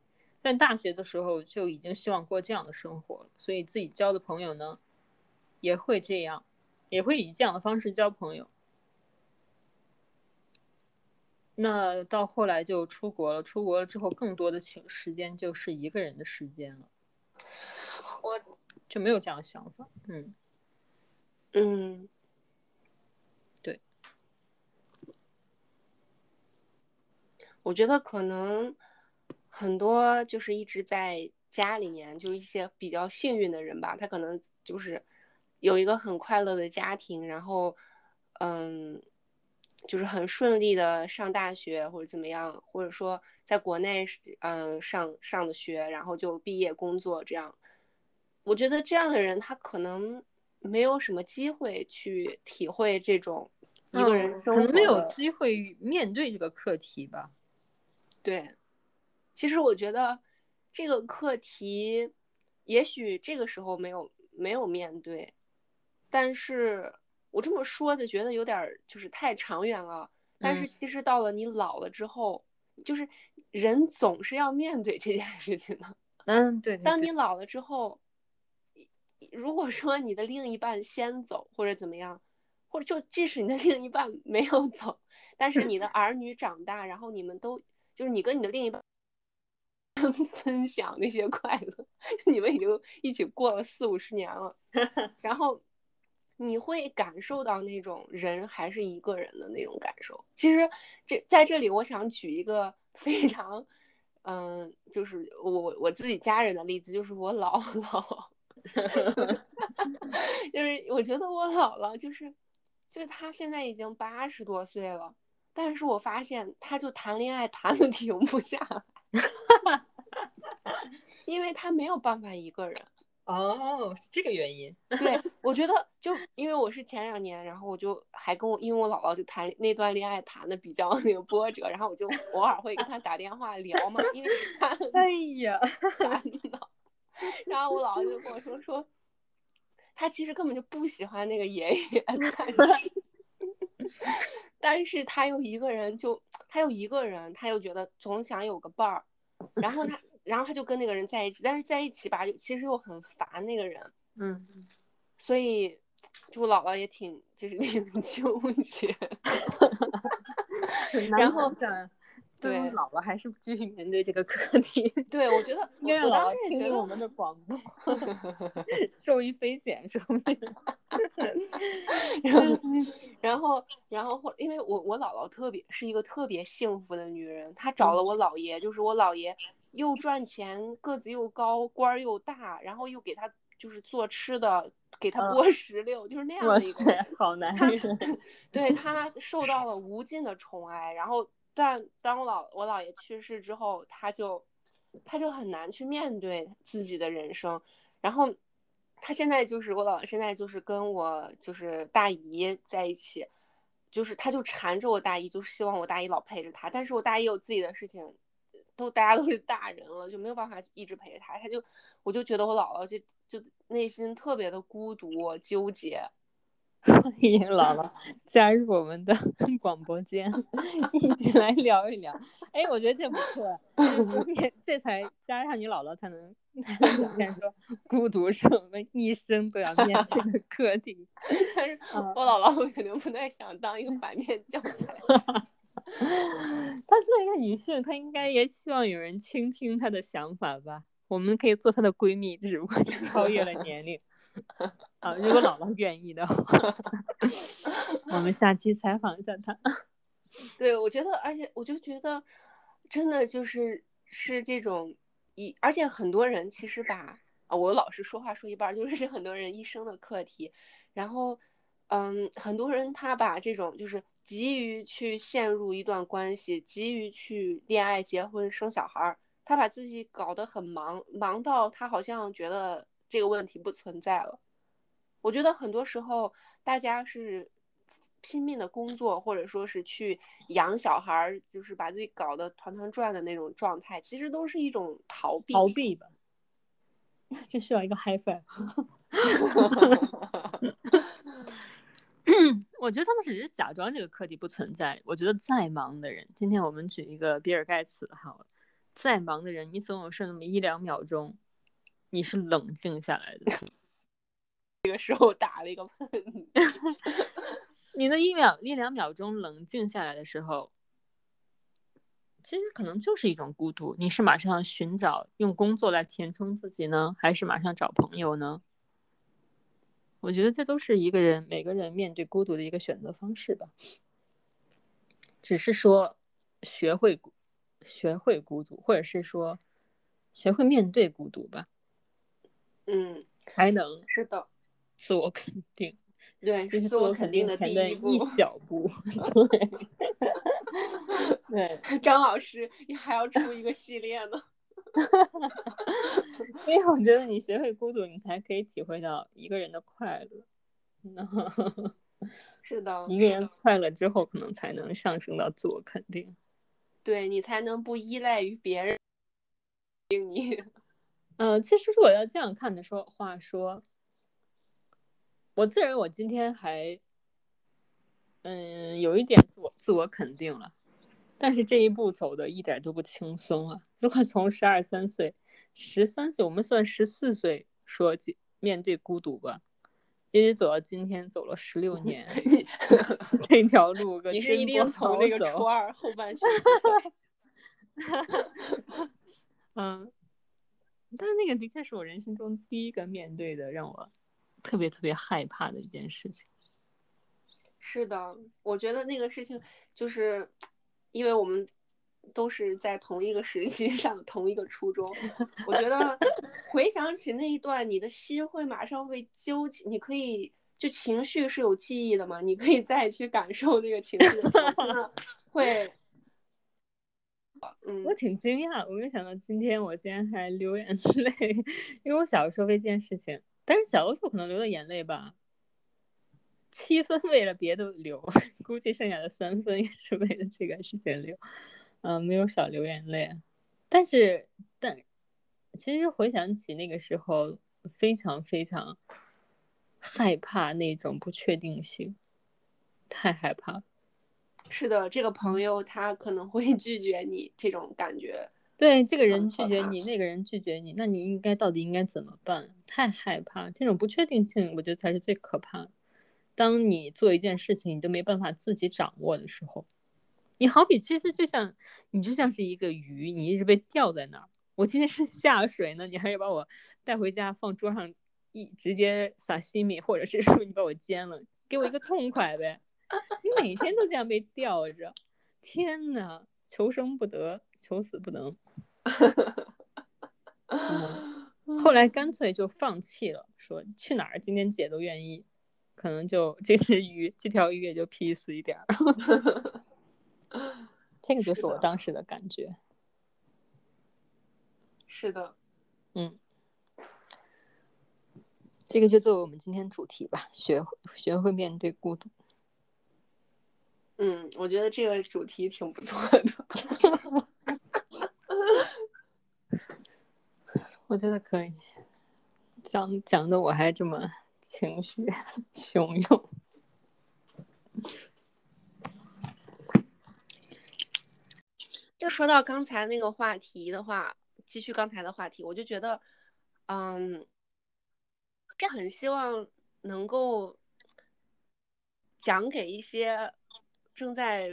[SPEAKER 2] 但大学的时候就已经希望过这样的生活了，所以自己交的朋友呢，也会这样。也会以这样的方式交朋友。那到后来就出国了，出国了之后，更多的情时间就是一个人的时间了。
[SPEAKER 1] 我
[SPEAKER 2] 就没有这样的想法。
[SPEAKER 1] 嗯嗯，
[SPEAKER 2] 对。
[SPEAKER 1] 我觉得可能很多就是一直在家里面，就一些比较幸运的人吧，他可能就是。有一个很快乐的家庭，然后，嗯，就是很顺利的上大学或者怎么样，或者说在国内嗯上上的学，然后就毕业工作这样。我觉得这样的人他可能没有什么机会去体会这种一个人生
[SPEAKER 2] 可能没有机会面对这个课题吧。
[SPEAKER 1] 对，其实我觉得这个课题也许这个时候没有没有面对。但是我这么说就觉得有点就是太长远了。但是其实到了你老了之后，就是人总是要面对这件事情的。
[SPEAKER 2] 嗯，对。
[SPEAKER 1] 当你老了之后，如果说你的另一半先走或者怎么样，或者就即使你的另一半没有走，但是你的儿女长大，然后你们都就是你跟你的另一半分享那些快乐，你们已经一起过了四五十年了，然后。你会感受到那种人还是一个人的那种感受。其实这在这里，我想举一个 非常，嗯，就是我我自己家人的例子，就是我姥姥，就是我觉得我姥姥就是，就是她现在已经八十多岁了，但是我发现她就谈恋爱谈的 停不下来，因为她没有办法一个人。
[SPEAKER 2] 哦，是这个原因。
[SPEAKER 1] 对，我觉得就因为我是前两年，然后我就还跟我，因为我姥姥就谈那段恋爱谈的比较那个波折，然后我就偶尔会跟他打电话聊嘛，因为他
[SPEAKER 2] 哎呀，
[SPEAKER 1] 然后我姥姥就跟我说说，他其实根本就不喜欢那个爷爷，但是他又一个人，就他又一个人，他又觉得总想有个伴儿，然后他。然后他就跟那个人在一起，但是在一起吧，其实又很烦那个人，
[SPEAKER 2] 嗯，
[SPEAKER 1] 所以就我姥姥也挺就是挺纠结，然后对
[SPEAKER 2] 姥姥还是继续面对这个课题，
[SPEAKER 1] 对我觉得
[SPEAKER 2] 应该姥姥听听我们的广播，受益匪浅，说明，
[SPEAKER 1] 然后然后然后或因为我我姥姥特别是一个特别幸福的女人，她找了我姥爷，就是我姥爷。又赚钱，个子又高，官儿又大，然后又给他就是做吃的，给他剥石榴，就是那样的一个
[SPEAKER 2] 好男人。
[SPEAKER 1] 对他受到了无尽的宠爱，然后但当老我姥爷去世之后，他就他就很难去面对自己的人生。然后他现在就是我姥姥，现在就是跟我就是大姨在一起，就是他就缠着我大姨，就是希望我大姨老陪着他，但是我大姨有自己的事情。都大家都是大人了，就没有办法一直陪着他。他就，我就觉得我姥姥就就内心特别的孤独纠结，
[SPEAKER 2] 欢迎姥姥加入我们的 广播间，一起来聊一聊。哎，我觉得这不错，这才加上你姥姥才能才能表现说孤独是我们一生都要面对的课题。
[SPEAKER 1] 但是我姥姥我肯定不太想当一个反面教材。
[SPEAKER 2] 她作为一个女性，她应该也希望有人倾听她的想法吧？我们可以做她的闺蜜，只不过超越了年龄。啊，如果姥姥愿意的话，我们下期采访一下她。
[SPEAKER 1] 对，我觉得，而且我就觉得，真的就是是这种一，而且很多人其实把啊，我老是说话说一半，就是很多人一生的课题。然后，嗯，很多人他把这种就是急于去陷入一段关系，急于去恋爱、结婚、生小孩儿，他把自己搞得很忙，忙到他好像觉得。这个问题不存在了。我觉得很多时候大家是拼命的工作，或者说是去养小孩儿，就是把自己搞得团团转的那种状态，其实都是一种逃避。
[SPEAKER 2] 逃避吧，就需要一个 high five。我觉得他们只是假装这个课题不存在。我觉得再忙的人，今天我们举一个比尔盖茨好了，再忙的人，你总有剩那么一两秒钟。你是冷静下来的，
[SPEAKER 1] 这个时候打了一个喷嚏。
[SPEAKER 2] 你那一秒一两秒钟冷静下来的时候，其实可能就是一种孤独。你是马上寻找用工作来填充自己呢，还是马上找朋友呢？我觉得这都是一个人每个人面对孤独的一个选择方式吧。只是说学会学会孤独，或者是说学会面对孤独吧。
[SPEAKER 1] 嗯，
[SPEAKER 2] 还能
[SPEAKER 1] 是的，
[SPEAKER 2] 自我肯定，
[SPEAKER 1] 对，
[SPEAKER 2] 这是
[SPEAKER 1] 自我肯
[SPEAKER 2] 定
[SPEAKER 1] 的第
[SPEAKER 2] 一
[SPEAKER 1] 步，
[SPEAKER 2] 一小步，对，对，
[SPEAKER 1] 张老师，你还要出一个系列呢，
[SPEAKER 2] 因为我觉得你学会孤独，你才可以体会到一个人的快乐，
[SPEAKER 1] 是的，
[SPEAKER 2] 一个人快乐之后，可能才能上升到自我肯定，
[SPEAKER 1] 对你才能不依赖于别人，你。
[SPEAKER 2] 嗯，其实如果要这样看的说话说，我自认我今天还，嗯，有一点自我自我肯定了，但是这一步走的一点都不轻松啊！如果从十二三岁、十三岁，我们算十四岁说面对孤独吧，一直走到今天，走了十六年 这条路
[SPEAKER 1] 你是一定从那个初二 后半学
[SPEAKER 2] 期，嗯。但是那个的确是我人生中第一个面对的，让我特别特别害怕的一件事情。
[SPEAKER 1] 是的，我觉得那个事情就是，因为我们都是在同一个时期上同一个初中，我觉得回想起那一段，你的心会马上被揪起。你可以就情绪是有记忆的嘛，你可以再去感受那个情绪，会。
[SPEAKER 2] 我挺惊讶，我没想到今天我竟然还流眼泪，因为我小的时候为这件事情，但是小的时候可能流的眼泪吧，七分为了别的流，估计剩下的三分也是为了这个事情流，嗯，没有少流眼泪，但是但其实回想起那个时候，非常非常害怕那种不确定性，太害怕。
[SPEAKER 1] 是的，这个朋友他可能会拒绝你，这种感觉。
[SPEAKER 2] 对，这个人拒绝你，那个人拒绝你，那你应该到底应该怎么办？太害怕，这种不确定性，我觉得才是最可怕的。当你做一件事情，你都没办法自己掌握的时候，你好比其实就像你就像是一个鱼，你一直被吊在那儿。我今天是 下水呢，你还是把我带回家放桌上一直接撒西米，或者是说你把我煎了，给我一个痛快呗。你每天都这样被吊着，天呐，求生不得，求死不能。后来干脆就放弃了，说去哪儿，今天姐都愿意，可能就 这只鱼，这条鱼也就 peace 一点儿。这个就是我当时的感觉。
[SPEAKER 1] 是的，
[SPEAKER 2] 嗯，这个就作为我们今天主题吧，学会学会面对孤独。
[SPEAKER 1] 嗯，我觉得这个主题挺不错的。
[SPEAKER 2] 我觉得可以讲讲的，我还这么情绪 汹涌。
[SPEAKER 1] 就说到刚才那个话题的话，继续刚才的话题，我就觉得，嗯，这很希望能够讲给一些正在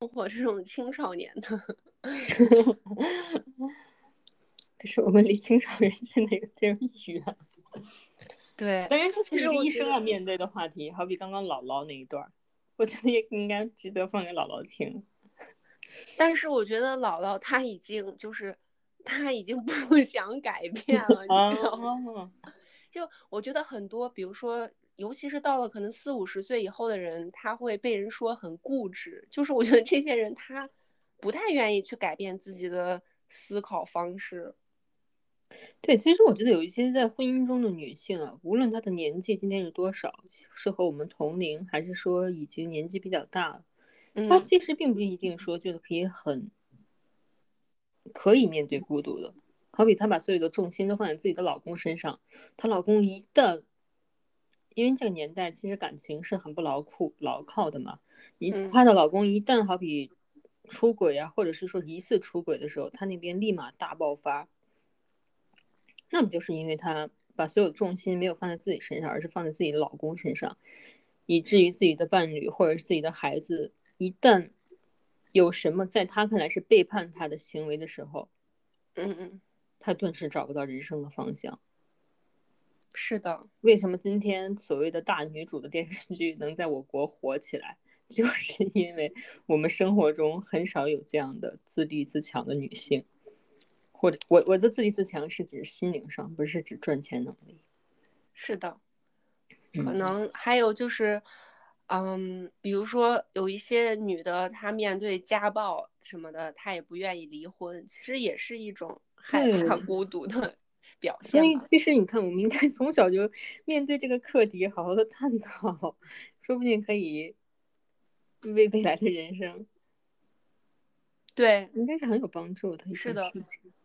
[SPEAKER 1] 生活这种青少年的。
[SPEAKER 2] 可是我们离青少年现在有点远。
[SPEAKER 1] 对，
[SPEAKER 2] 当然这
[SPEAKER 1] 其实
[SPEAKER 2] 是一生要面对的话题，好比刚刚姥姥那一段儿，我觉得也应该值得放给姥姥听。
[SPEAKER 1] 但是我觉得姥姥她已经就是她已经 不想改变了，你知道吗？
[SPEAKER 2] 哦，
[SPEAKER 1] 就我觉得很多，比如说，尤其是到了可能四五十岁以后的人，他会被人说很固执。就是我觉得这些人他不太愿意去改变自己的思考方式。
[SPEAKER 2] 对，其实我觉得有一些在婚姻中的女性啊，无论她的年纪今天是多少，是和我们同龄，还是说已经年纪比较大了，她
[SPEAKER 1] 嗯
[SPEAKER 2] 其实并不一定说就是可以很可以面对孤独的。好比她把所有的重心都放在自己的老公身上，她老公一旦，因为这个年代其实感情是很不牢固牢靠的嘛，她的老公一旦好比出轨啊，或者是说疑似出轨的时候，她那边立马大爆发。那不就是因为她把所有重心没有放在自己身上，而是放在自己的老公身上，以至于自己的伴侣或者是自己的孩子，一旦有什么在她看来是背叛她的行为的时候，
[SPEAKER 1] 嗯嗯，
[SPEAKER 2] 她顿时找不到人生的方向。
[SPEAKER 1] 是的，
[SPEAKER 2] 为什么今天所谓的大女主的电视剧能在我国火起来，就是因为我们生活中很少有这样的自立自强的女性，或者我我的自立自强是指心灵上，不是指赚钱能力。
[SPEAKER 1] 是的。可
[SPEAKER 2] 嗯
[SPEAKER 1] 能还有就是，嗯，比如说有一些女的，她面对家暴什么的，她也不愿意离婚，其实也是一种害怕孤独的表现
[SPEAKER 2] 所以。其实你看，我们应该从小就面对这个课题，好好的探讨，说不定可以为未来的人生
[SPEAKER 1] 对，
[SPEAKER 2] 应该是很有帮助的一
[SPEAKER 1] 是的。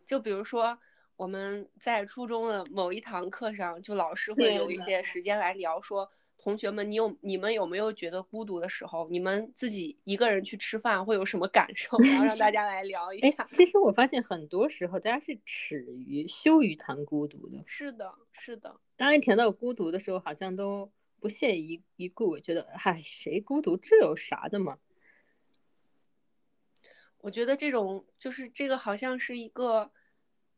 [SPEAKER 1] 就比如说我们在初中的某一堂课上，就老师会留一些时间来聊说。同学们，你有你们有没有觉得孤独的时候？你们自己一个人去吃饭会有什么感受？然后让大家来聊一
[SPEAKER 2] 哎
[SPEAKER 1] 下。，
[SPEAKER 2] 其实我发现很多时候大家是耻于、羞于谈孤独的。
[SPEAKER 1] 是的，是的，
[SPEAKER 2] 当一谈到孤独的时候，好像都不屑一一顾，觉得嗨，谁孤独这有啥的嘛？
[SPEAKER 1] 我觉得这种就是这个好像是一个，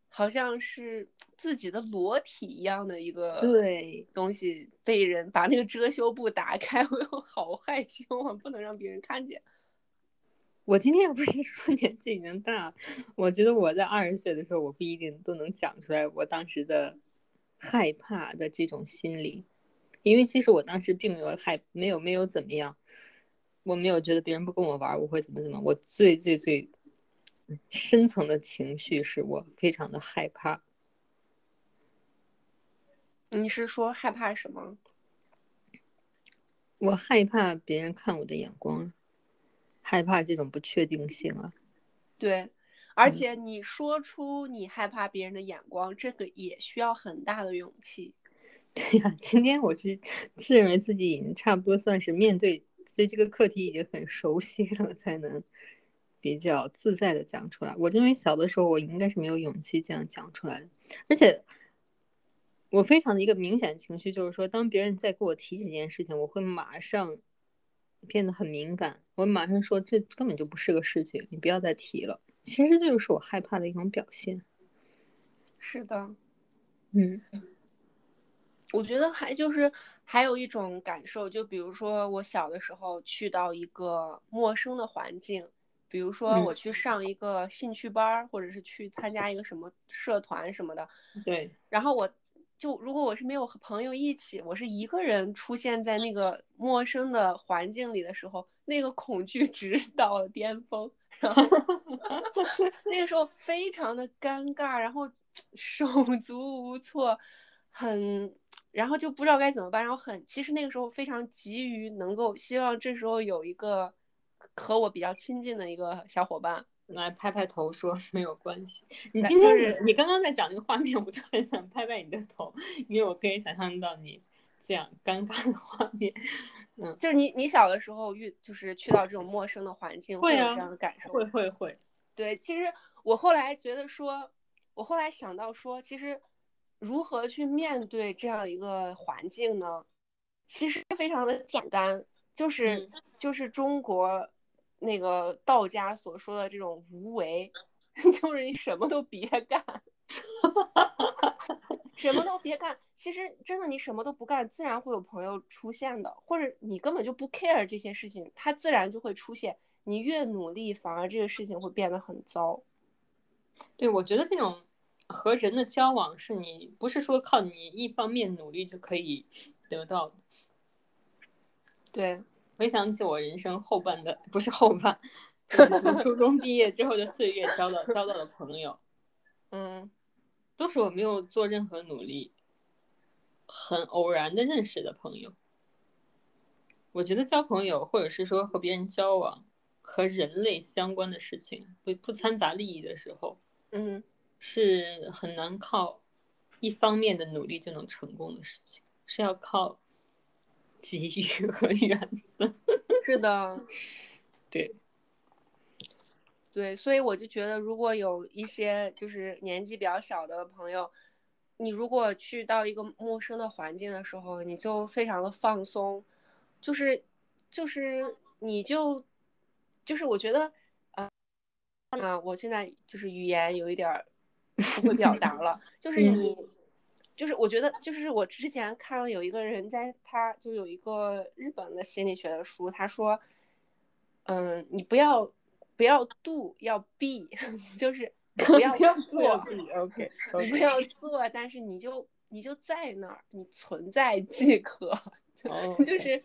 [SPEAKER 1] 好像是自己的裸体一样的一个
[SPEAKER 2] 对
[SPEAKER 1] 东西，被人把那个遮羞布打开，我又好害羞啊，不能让别人看见。
[SPEAKER 2] 我今天也不是说年纪已经大，我觉得我在二十岁的时候，我不一定都能讲出来我当时的害怕的这种心理，因为其实我当时并没有害，没有没有怎么样，我没有觉得别人不跟我玩，我会怎么怎么，我最最最深层的情绪是我非常的害怕。
[SPEAKER 1] 你是说害怕什么？
[SPEAKER 2] 我害怕别人看我的眼光，害怕这种不确定性啊。
[SPEAKER 1] 对，而
[SPEAKER 2] 嗯
[SPEAKER 1] 且你说出你害怕别人的眼光，这个也需要很大的勇气。
[SPEAKER 2] 对呀、今天我是自认为自己已经差不多算是面对对这个课题已经很熟悉了，才能比较自在的讲出来。我认为小的时候我应该是没有勇气这样讲出来的，而且我非常的一个明显情绪就是说，当别人在给我提起这件事情，我会马上变得很敏感，我马上说这根本就不是个事情，你不要再提了。其实这就是我害怕的一种表现。
[SPEAKER 1] 是的，
[SPEAKER 2] 嗯
[SPEAKER 1] 我觉得还就是还有一种感受，就比如说我小的时候去到一个陌生的环境，比如说
[SPEAKER 2] 嗯。
[SPEAKER 1] 我去上一个兴趣班儿，或者是去参加一个什么社团什么的，
[SPEAKER 2] 对，
[SPEAKER 1] 然后我就如果我是没有和朋友一起，我是一个人出现在那个陌生的环境里的时候，那个恐惧 值到了巅峰，然后 那个时候非常的尴尬，然后手足无措，很，然后就不知道该怎么办，然后很，其实那个时候非常急于能够希望这时候有一个和我比较亲近的一个小伙伴，
[SPEAKER 2] 来拍拍头说 没有关系。你今天
[SPEAKER 1] 就是
[SPEAKER 2] 你刚刚在讲那个画面，我就很想拍拍你的头，因为我可以想象到你这样尴尬的画面。
[SPEAKER 1] 嗯就是你你小的时候遇就是去到这种陌生的环境，
[SPEAKER 2] 会
[SPEAKER 1] 有这样的感受吗。
[SPEAKER 2] 会会会，
[SPEAKER 1] 对，其实我后来觉得说，我后来想到说，其实如何去面对这样一个环境呢？其实非常的简单，就是就是中国那个道家所说的这种无为，就是你什么都别干。什么都别干，其实真的你什么都不干，自然会有朋友出现的，或者你根本就不 care 这些事情，它自然就会出现。你越努力，反而这个事情会变得很糟。
[SPEAKER 2] 对，我觉得这种和人的交往是你不是说靠你一方面努力就可以得到的。
[SPEAKER 1] 对，
[SPEAKER 2] 回想起我人生后半的，不是后半，初中毕业之后的岁月，交到交到的朋友，
[SPEAKER 1] 嗯。
[SPEAKER 2] 都是我没有做任何努力，很偶然的认识的朋友。我觉得交朋友，或者是说和别人交往，和人类相关的事情，不不掺杂利益的时候，
[SPEAKER 1] 嗯，
[SPEAKER 2] 是很难靠一方面的努力就能成功的事情，是要靠机遇和缘分。
[SPEAKER 1] 是的，
[SPEAKER 2] 对。
[SPEAKER 1] 对，所以我就觉得，如果有一些就是年纪比较小的朋友，你如果去到一个陌生的环境的时候，你就非常的放松，就是就是你就就是我觉得，呃，啊，我现在就是语言有一点不会表达了，就是你就是我觉得就是我之前看了有一个人在他就有一个日本的心理学的书，他说，嗯，你不要。不要 do，要 be，就是 不要做
[SPEAKER 2] ，OK，
[SPEAKER 1] 不要做，但是你就你就在那儿，你存在即可。就是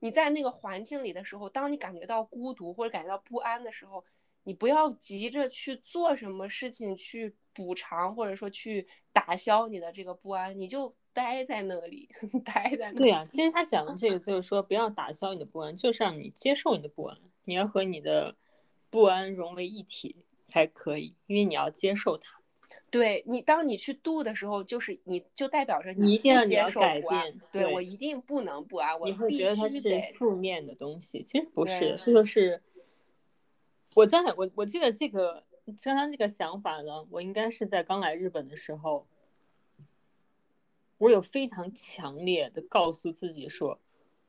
[SPEAKER 1] 你在那个环境里的时候，当你感觉到孤独或者感觉到不安的时候，你不要急着去做什么事情去补偿或者说去打消你的这个不安，你就待在那里，待在那里。
[SPEAKER 2] 对呀，其实他讲的这个就是说，不要打消你的不安，就是让你接受你的不安，你要和你的。不安融为一体才可以，因为你要接受它。
[SPEAKER 1] 对你，当你去度的时候，就是你就代表着
[SPEAKER 2] 你一定要接受
[SPEAKER 1] 不
[SPEAKER 2] 安。
[SPEAKER 1] 对我一定不能不安，我
[SPEAKER 2] 会觉得它是负面的东西，其实不是，这就是我在我我记得这个刚刚这个想法呢，我应该是在刚来日本的时候，我有非常强烈的告诉自己说。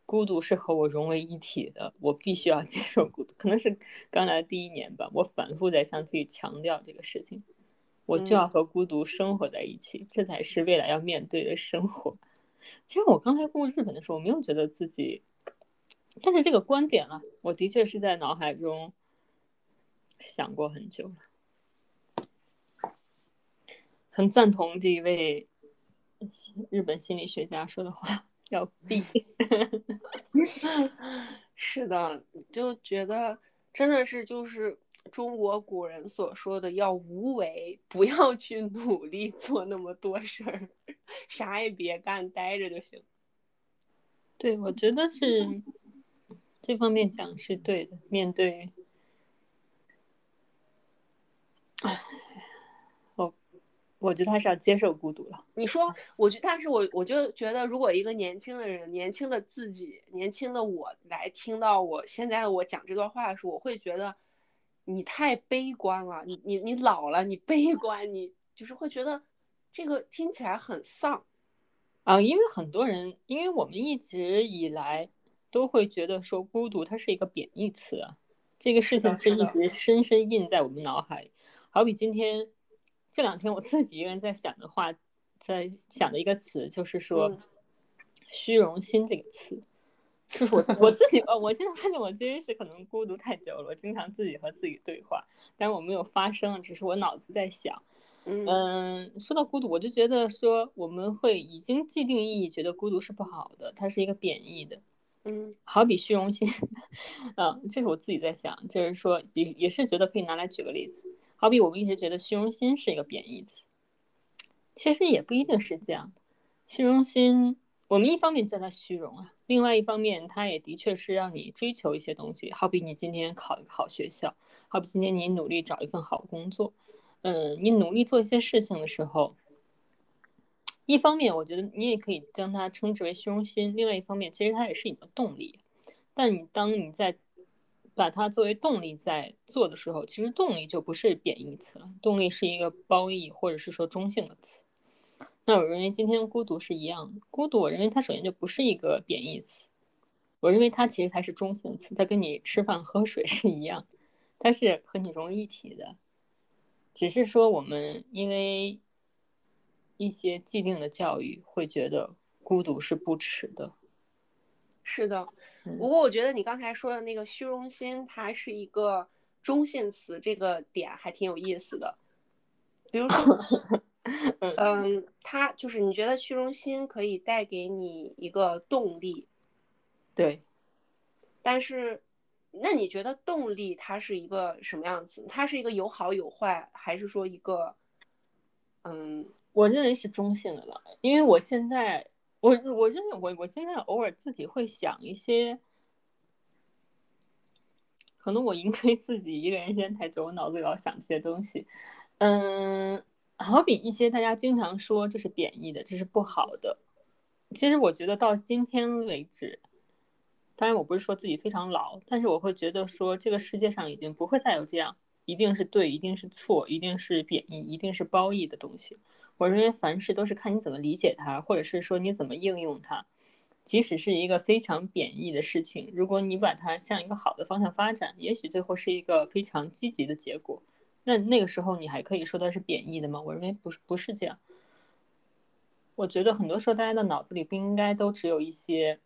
[SPEAKER 2] 孤独是和我融为一体的，我必须要接受孤独。可能是刚来第一年吧，我反复在向自己强调这个事情，我就要和孤独生活在一起，这才是未来要面对的生活。其实我刚才过日本的时候，我没有觉得自己，但是这个观点啊，我的确是在脑海中想过很久了，很赞同这一位日本心理学家说的话。要避，
[SPEAKER 1] 是的，就觉得真的是就是中国古人所说的要无为，不要去努力做那么多事儿，啥也别干，待着就行。
[SPEAKER 2] 对，我觉得是 这方面讲是对的。面对，哎。我觉得他是要接受孤独了。
[SPEAKER 1] 你说，我觉，但是我我就觉得，如果一个年轻的人，年轻的自己，年轻的我来听到我现在的我讲这段话的时候，我会觉得你太悲观了。你你你老了，你悲观，你就是会觉得这个听起来很丧
[SPEAKER 2] 啊。因为很多人，因为我们一直以来都会觉得说孤独它是一个贬义词啊，这个事情是一直深深印在我们脑海里。好比今天。这两天我自己一个人在想的话，在想的一个词就是说“虚荣心”这个词，就是我 我自己呃，我现在发现我其实是可能孤独太久了，我经常自己和自己对话，但是我没有发声，只是我脑子在想。嗯，说到孤独，我就觉得说我们会已经既定意义觉得孤独是不好的，它是一个贬义的。
[SPEAKER 1] 嗯，
[SPEAKER 2] 好比虚荣心，嗯，这是我自己在想，就是说也也是觉得可以拿来举个例子。好比我们一直觉得虚荣心是一个贬义词，其实也不一定是这样。虚荣心，我们一方面叫它虚荣啊，另外一方面，它也的确是让你追求一些东西。好比你今天考一个好学校，好比今天你努力找一份好工作，嗯，你努力做一些事情的时候，一方面我觉得你也可以将它称之为虚荣心，另外一方面，其实它也是你的动力。但你当你在把它作为动力在做的时候，其实动力就不是贬义词了，动力是一个褒义或者是说中性的词。那我认为今天孤独是一样的，孤独我认为它首先就不是一个贬义词，我认为它其实才是中性词，它跟你吃饭喝水是一样，它是和你融为一体的，只是说我们因为一些既定的教育会觉得孤独是不耻的。
[SPEAKER 1] 是的，不过我觉得你刚才说的那个虚荣心，它是一个中性词，这个点还挺有意思的。比如说，嗯，它就是你觉得虚荣心可以带给你一个动力，
[SPEAKER 2] 对。
[SPEAKER 1] 但是，那你觉得动力它是一个什么样子？它是一个有好有坏，还是说一个，嗯，
[SPEAKER 2] 我认为是中性的了，因为我现在。我我认为我我现在偶尔自己会想一些，可能我因为自己一个人时间太久，我脑子里要想这些东西。嗯，好比一些大家经常说这是贬义的，这是不好的。其实我觉得到今天为止，当然我不是说自己非常老，但是我会觉得说这个世界上已经不会再有这样一定是对，一定是错，一定是贬义，一定是褒义的东西。我认为凡事都是看你怎么理解它，或者是说你怎么应用它。即使是一个非常贬义的事情，如果你把它向一个好的方向发展，也许最后是一个非常积极的结果。那那个时候你还可以说它是贬义的吗？我认为不是，不是这样。我觉得很多时候大家的脑子里不应该都只有一些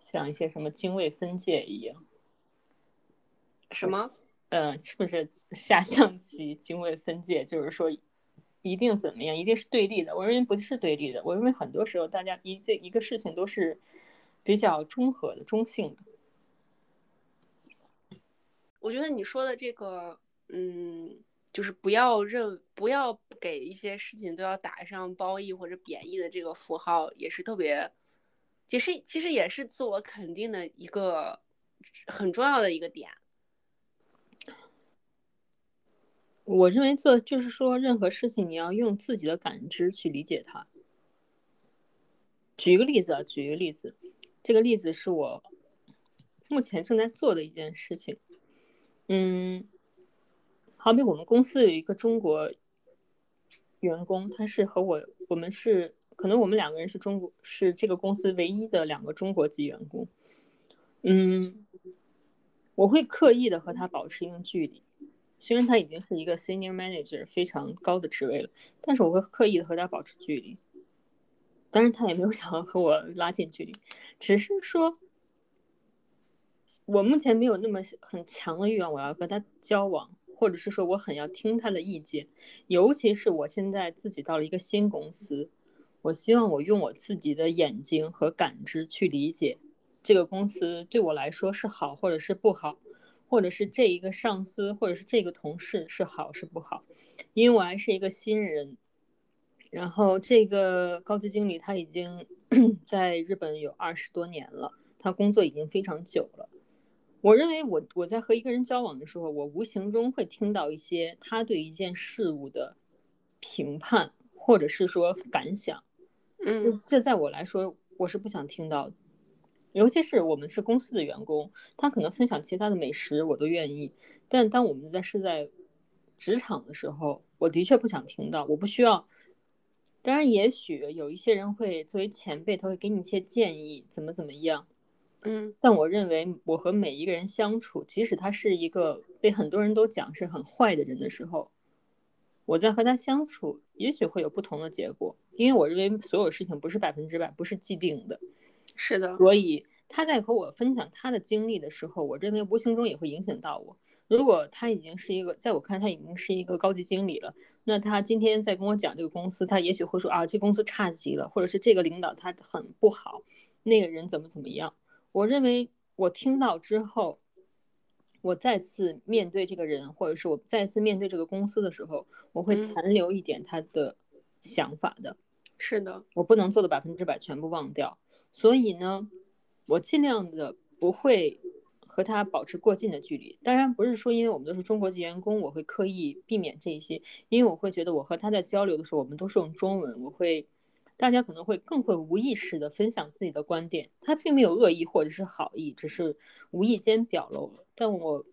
[SPEAKER 2] 像一些什么泾渭分界一样。
[SPEAKER 1] 什么？
[SPEAKER 2] 呃，是不是下象棋泾渭分界？就是说。一定怎么样？一定是对立的。我认为不是对立的。我认为很多时候大家一这一个事情都是比较中和的、中性的。
[SPEAKER 1] 我觉得你说的这个，嗯，就是不要认，不要给一些事情都要打上褒义或者贬义的这个符号，也是特别，也是其实也是自我肯定的一个很重要的一个点。
[SPEAKER 2] 我认为做就是说，任何事情你要用自己的感知去理解它。举一个例子啊，举一个例子，这个例子是我目前正在做的一件事情。嗯，好比我们公司有一个中国员工，他是和我，我们是可能我们两个人是中国，是这个公司唯一的两个中国籍员工。嗯，我会刻意的和他保持一定距离。虽然他已经是一个 senior manager 非常高的职位了，但是我会刻意的和他保持距离。当然，他也没有想要和我拉近距离，只是说，我目前没有那么很强的欲望，我要和他交往，或者是说我很要听他的意见。尤其是我现在自己到了一个新公司，我希望我用我自己的眼睛和感知去理解这个公司对我来说是好或者是不好。或者是这一个上司，或者是这个同事是好是不好，因为我还是一个新人，然后这个高级经理他已经 在日本有二十多年了，他工作已经非常久了。我认为我我在和一个人交往的时候，我无形中会听到一些他对一件事物的评判，或者是说感想，
[SPEAKER 1] 嗯，
[SPEAKER 2] 这在我来说我是不想听到的。尤其是我们是公司的员工，他可能分享其他的美食，我都愿意。但当我们在是在职场的时候，我的确不想听到，我不需要。当然，也许有一些人会作为前辈，他会给你一些建议，怎么怎么样。
[SPEAKER 1] 嗯，
[SPEAKER 2] 但我认为，我和每一个人相处，即使他是一个被很多人都讲是很坏的人的时候，我在和他相处，也许会有不同的结果。因为我认为所有事情不是百分之百，不是既定的。
[SPEAKER 1] 是的，
[SPEAKER 2] 所以他在和我分享他的经历的时候，我认为无形中也会影响到我。如果他已经是一个，在我看他已经是一个高级经理了，那他今天在跟我讲这个公司，他也许会说啊，这公司差极了，或者是这个领导他很不好，那个人怎么怎么样。我认为我听到之后，我再次面对这个人，或者是我再次面对这个公司的时候，我会残留一点他的想法的。
[SPEAKER 1] 是的，
[SPEAKER 2] 我不能做的百分之百全部忘掉。所以呢，我尽量的不会和他保持过近的距离。当然，不是说因为我们都是中国籍员工，我会刻意避免这一些。因为我会觉得，我和他在交流的时候，我们都是用中文，我会大家可能会更会无意识的分享自己的观点，他并没有恶意或者是好意，只是无意间表露了。但我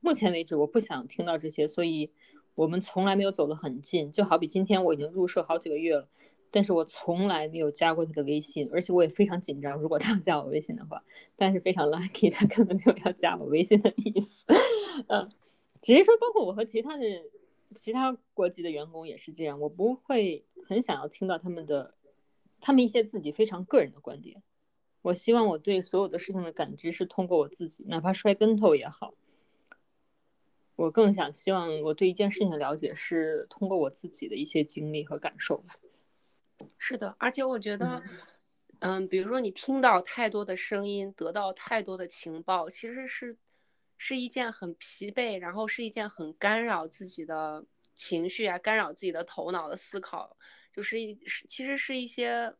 [SPEAKER 2] 目前为止我不想听到这些，所以我们从来没有走得很近。就好比今天我已经入社好几个月了。但是我从来没有加过他的微信，而且我也非常紧张。如果他要加我微信的话，但是非常 lucky，他根本没有要加我微信的意思。嗯，只是说，包括我和其他的其他国籍的员工也是这样，我不会很想要听到他们的他们一些自己非常个人的观点。我希望我对所有的事情的感知是通过我自己，哪怕摔跟头也好。我更想希望我对一件事情的了解是通过我自己的一些经历和感受。
[SPEAKER 1] 是的，而且我觉得，嗯，比如说你听到太多的声音，得到太多的情报，其实是是一件很疲惫，然后是一件很干扰自己的情绪啊，干扰自己的头脑的思考，就是一其实是一些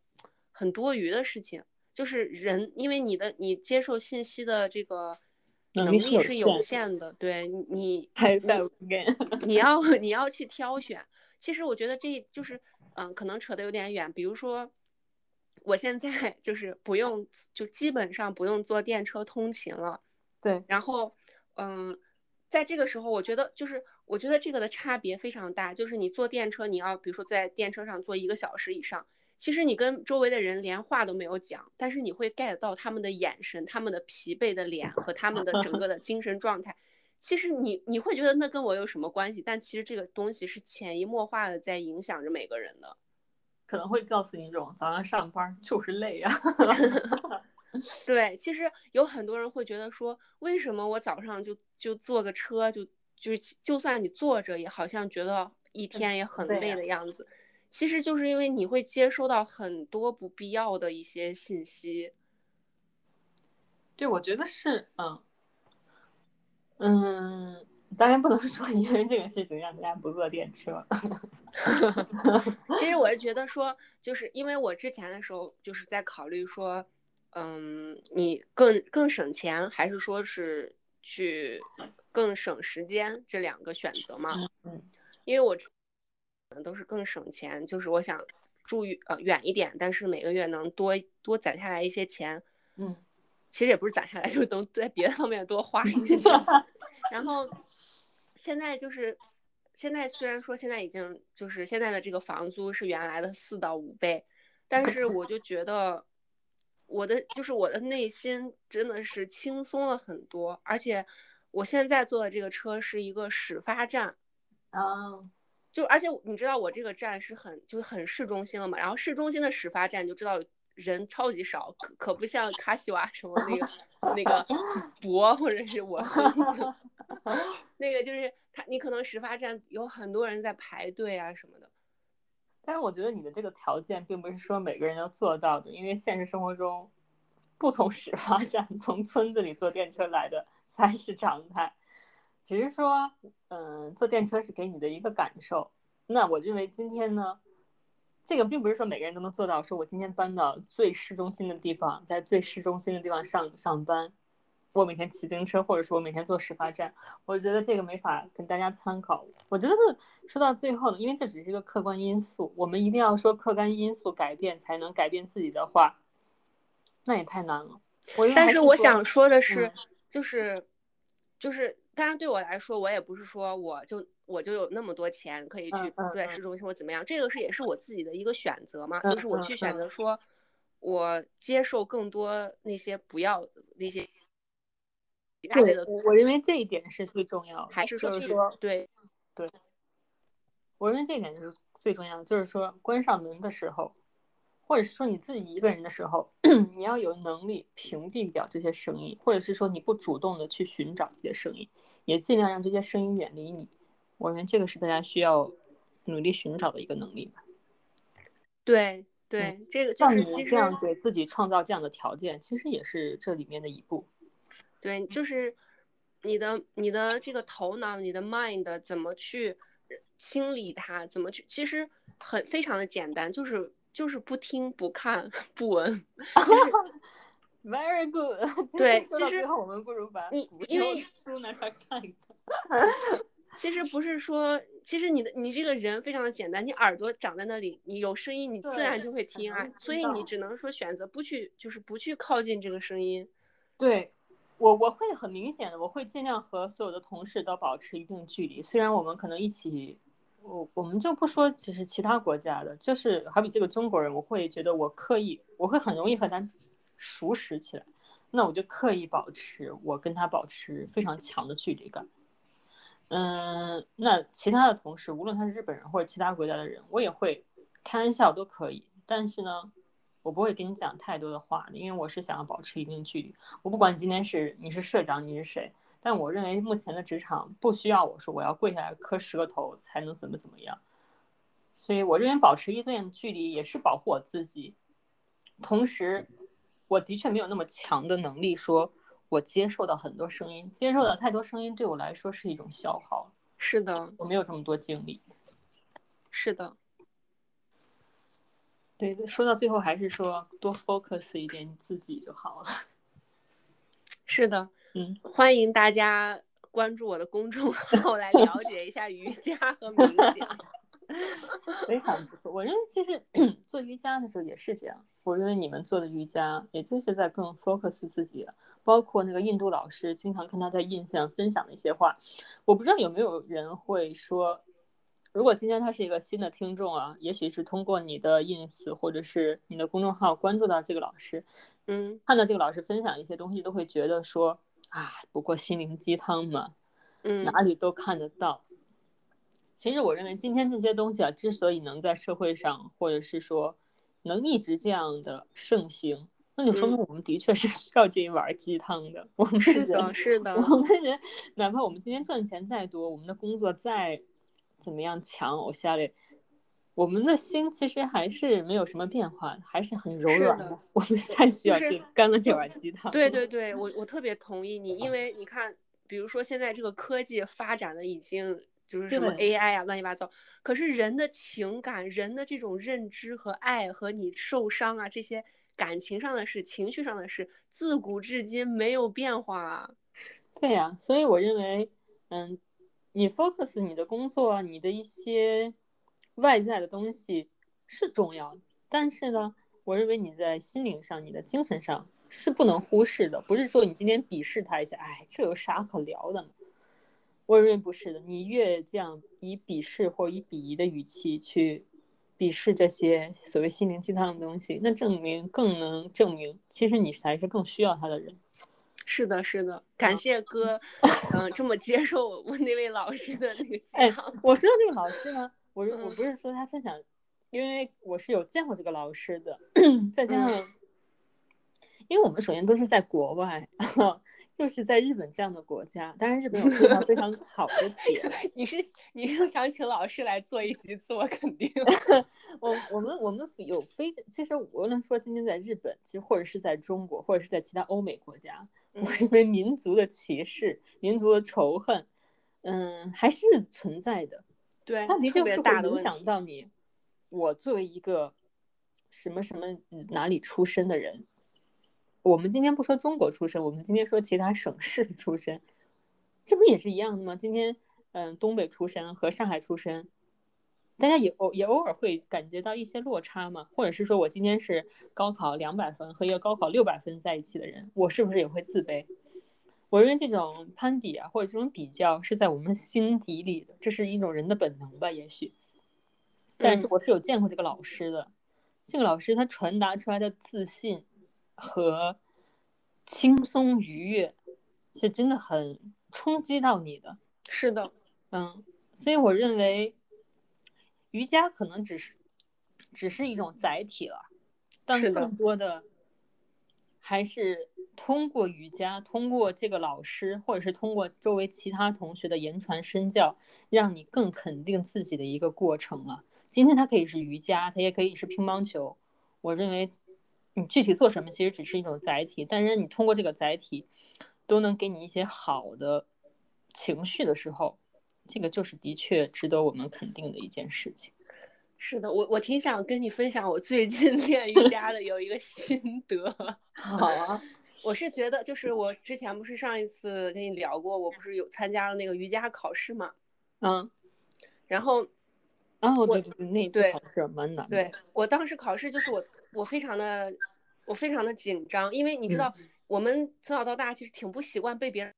[SPEAKER 1] 很多余的事情。就是人，因为你的你接受信息的这个能力是有限的，对你，你要你要去挑选。其实我觉得这就是。嗯，可能扯得有点远。比如说，我现在就是不用，就基本上不用坐电车通勤了。
[SPEAKER 2] 对。
[SPEAKER 1] 然后，嗯，在这个时候，我觉得就是，我觉得这个的差别非常大。就是你坐电车，你要比如说在电车上坐一个小时以上，其实你跟周围的人连话都没有讲，但是你会 get 到他们的眼神、他们的疲惫的脸和他们的整个的精神状态。其实你你会觉得那跟我有什么关系？但其实这个东西是潜移默化的在影响着每个人的，
[SPEAKER 2] 可能会告诉你一种早上上班就是累啊。
[SPEAKER 1] 对，其实有很多人会觉得说，为什么我早上就就坐个车就就就算你坐着也好像觉得一天也很累的样子，其实就是因为你会接收到很多不必要的一些信息。
[SPEAKER 2] 对，我觉得是嗯。嗯，当然不能说因为这个事情让大家不坐电车。
[SPEAKER 1] 其实我是觉得说，就是因为我之前的时候就是在考虑说，嗯，你更更省钱，还是说是去更省时间这两个选择嘛？
[SPEAKER 2] 嗯，
[SPEAKER 1] 因为我都是更省钱，就是我想住呃远一点，但是每个月能多多攒下来一些钱。
[SPEAKER 2] 嗯。
[SPEAKER 1] 其实也不是攒下来，就能在别的方面多花一些钱。然后现在就是，现在虽然说现在已经就是现在的这个房租是原来的四到五倍，但是我就觉得我的就是我的内心真的是轻松了很多。而且我现在坐的这个车是一个始发站，
[SPEAKER 2] 啊，
[SPEAKER 1] 就而且你知道我这个站是很就是很市中心了嘛，然后市中心的始发站就知道。人超级少，可可不像卡西瓦什么那个那个 博或者是我孙子，那个就是他，你可能始发站有很多人在排队啊什么的。
[SPEAKER 2] 但是我觉得你的这个条件并不是说每个人要做到的，因为现实生活中，不从始发站从村子里坐电车来的才是常态。只是说，嗯，坐电车是给你的一个感受。那我认为今天呢？这个并不是说每个人都能做到。说我今天搬到最市中心的地方，在最市中心的地方上上班，我每天骑自行车，或者说我每天坐始发站，我觉得这个没法跟大家参考。我觉得说到最后呢，因为这只是一个客观因素，我们一定要说客观因素改变才能改变自己的话，那也太难了。
[SPEAKER 1] 但是我想说的是，就是，就是，当然对我来说，我也不是说我就。我就有那么多钱可以去住在市中心或怎么样，这个是也是我自己的一个选择嘛，就是我去选择说，我接受更多那些不要那些。
[SPEAKER 2] 对，我认为这一点是最重要的。
[SPEAKER 1] 还是
[SPEAKER 2] 说
[SPEAKER 1] 对
[SPEAKER 2] 对，我认为这一点就是最重要的，就是说关上门的时候，或者是说你自己一个人的时候，你要有能力屏蔽掉这些声音，或者是说你不主动的去寻找这些声音，也尽量让这些声音远离你。我认为这个是大家需要努力寻找的一个能力吧。
[SPEAKER 1] 对对，这个就是
[SPEAKER 2] 其实这样给自己创造这样的条件，其实也是这里面的一步。
[SPEAKER 1] 对，就是你的你的这个头脑，你的 mind 怎么去清理它，怎么去，其实很非常的简单，就是就是不听不看 不闻。
[SPEAKER 2] Very good。
[SPEAKER 1] 对，其实
[SPEAKER 2] 我们不如把
[SPEAKER 1] 你因为
[SPEAKER 2] 书拿出来看一看。
[SPEAKER 1] 其实不是说，其实你的你这个人非常的简单，你耳朵长在那里，你有声音，你自然就会听啊。所以你只能说选择不去，就是不去靠近这个声音。
[SPEAKER 2] 对我，我会很明显的，我会尽量和所有的同事都保持一定距离。虽然我们可能一起，我我们就不说，其实其他国家的，就是好比这个中国人，我会觉得我刻意，我会很容易和他熟识起来。那我就刻意保持我跟他保持非常强的距离感。嗯，那其他的同事，无论他是日本人或者其他国家的人，我也会开玩笑都可以。但是呢，我不会跟你讲太多的话，因为我是想要保持一定距离。我不管你今天是你是社长你是谁，但我认为目前的职场不需要我说我要跪下来磕十个头才能怎么怎么样。所以我认为保持一定距离也是保护我自己，同时。我的确没有那么强的能力，说我接受到很多声音，接受到太多声音对我来说是一种消耗。
[SPEAKER 1] 是的，
[SPEAKER 2] 我没有这么多精力。
[SPEAKER 1] 是的，
[SPEAKER 2] 对，说到最后还是说多 focus 一点你自己就好了。
[SPEAKER 1] 是的，
[SPEAKER 2] 嗯，
[SPEAKER 1] 欢迎大家关注我的公众号来了解一下瑜伽和冥想。
[SPEAKER 2] 非常不错，我认为其实 做瑜伽的时候也是这样。我认为你们做的瑜伽，也就是在更 focus 自己，包括那个印度老师，经常看他在印象分享的一些话。我不知道有没有人会说，如果今天他是一个新的听众啊，也许是通过你的 ins 或者是你的公众号关注到这个老师，
[SPEAKER 1] 嗯，
[SPEAKER 2] 看到这个老师分享一些东西，都会觉得说啊，不过心灵鸡汤嘛，
[SPEAKER 1] 嗯，
[SPEAKER 2] 哪里都看得到。其实我认为今天这些东西啊，之所以能在社会上，或者是说能一直这样的盛行，那就说明我们的确是需要这一碗鸡汤的。我们
[SPEAKER 1] 是的，是的。
[SPEAKER 2] 我们人哪怕我们今天赚钱再多，我们的工作再怎么样强，我下来，我们的心其实还是没有什么变化，还是很柔软
[SPEAKER 1] 的。
[SPEAKER 2] 我们太需要这干了这碗鸡汤。
[SPEAKER 1] 对对对，我我特别同意你，因为你看，比如说现在这个科技发展的已经。就是什么 AI 啊，乱七八糟。可是人的情感、人的这种认知和爱，和你受伤啊这些感情上的事、情绪上的事，自古至今没有变化啊。
[SPEAKER 2] 对呀，所以我认为，嗯，你 focus 你的工作，你的一些外在的东西是重要的，但是呢，我认为你在心灵上、你的精神上是不能忽视的。不是说你今天鄙视他一下，哎，这有啥可聊的？我认为不是的，你越这样以鄙视或以鄙夷的语气去鄙视这些所谓心灵鸡汤的东西，那证明更能证明，其实你才是更需要他的人。
[SPEAKER 1] 是的，是的，感谢哥，嗯，这么接受我那位老师的那个鸡
[SPEAKER 2] 汤。我说的这个老师呢，我我不是说他分享，因为我是有见过这个老师的，再加上，因为我们首先都是在国外。又是在日本这样的国家，当然日本有非常非 常好的点。
[SPEAKER 1] 你是你是想请老师来做一集自我肯定？
[SPEAKER 2] 我我们我们有非，其实无论说今天在日本，其实或者是在中国，或者是在其他欧美国家，我认为民族的歧视、民族的仇恨，嗯，还是存在的。
[SPEAKER 1] 对，
[SPEAKER 2] 它的确是
[SPEAKER 1] 会
[SPEAKER 2] 影响到你。我作为一个什么什么哪里出身的人。我们今天不说中国出身，我们今天说其他省市出身，这不也是一样的吗？今天，嗯，东北出身和上海出身，大家也偶也偶尔会感觉到一些落差嘛？或者是说我今天是高考两百分和一个高考六百分在一起的人，我是不是也会自卑？我认为这种攀比啊，或者这种比较是在我们心底里的，这是一种人的本能吧？也许，但是我是有见过这个老师的，这个老师他传达出来的自信。和轻松愉悦是真的很冲击到你的，
[SPEAKER 1] 是的，
[SPEAKER 2] 嗯，所以我认为瑜伽可能只是只是一种载体了，但更多的还是通过瑜伽，通过这个老师，或者是通过周围其他同学的言传身教，让你更肯定自己的一个过程了。今天它可以是瑜伽，它也可以是乒乓球，我认为。你具体做什么，其实只是一种载体，但是你通过这个载体，都能给你一些好的情绪的时候，这个就是的确值得我们肯定的一件事情。
[SPEAKER 1] 是的，我我挺想跟你分享我最近练瑜伽的有一个心得。
[SPEAKER 2] 好啊，
[SPEAKER 1] 我是觉得就是我之前不是上一次跟你聊过，我不是有参加了那个瑜伽考试嘛？
[SPEAKER 2] 嗯，
[SPEAKER 1] 然后
[SPEAKER 2] 哦，对对对，那次考试蛮难的。
[SPEAKER 1] 对我当时考试就是我我非常的我非常的紧张，因为你知道我们从小到大其实挺不习惯被别人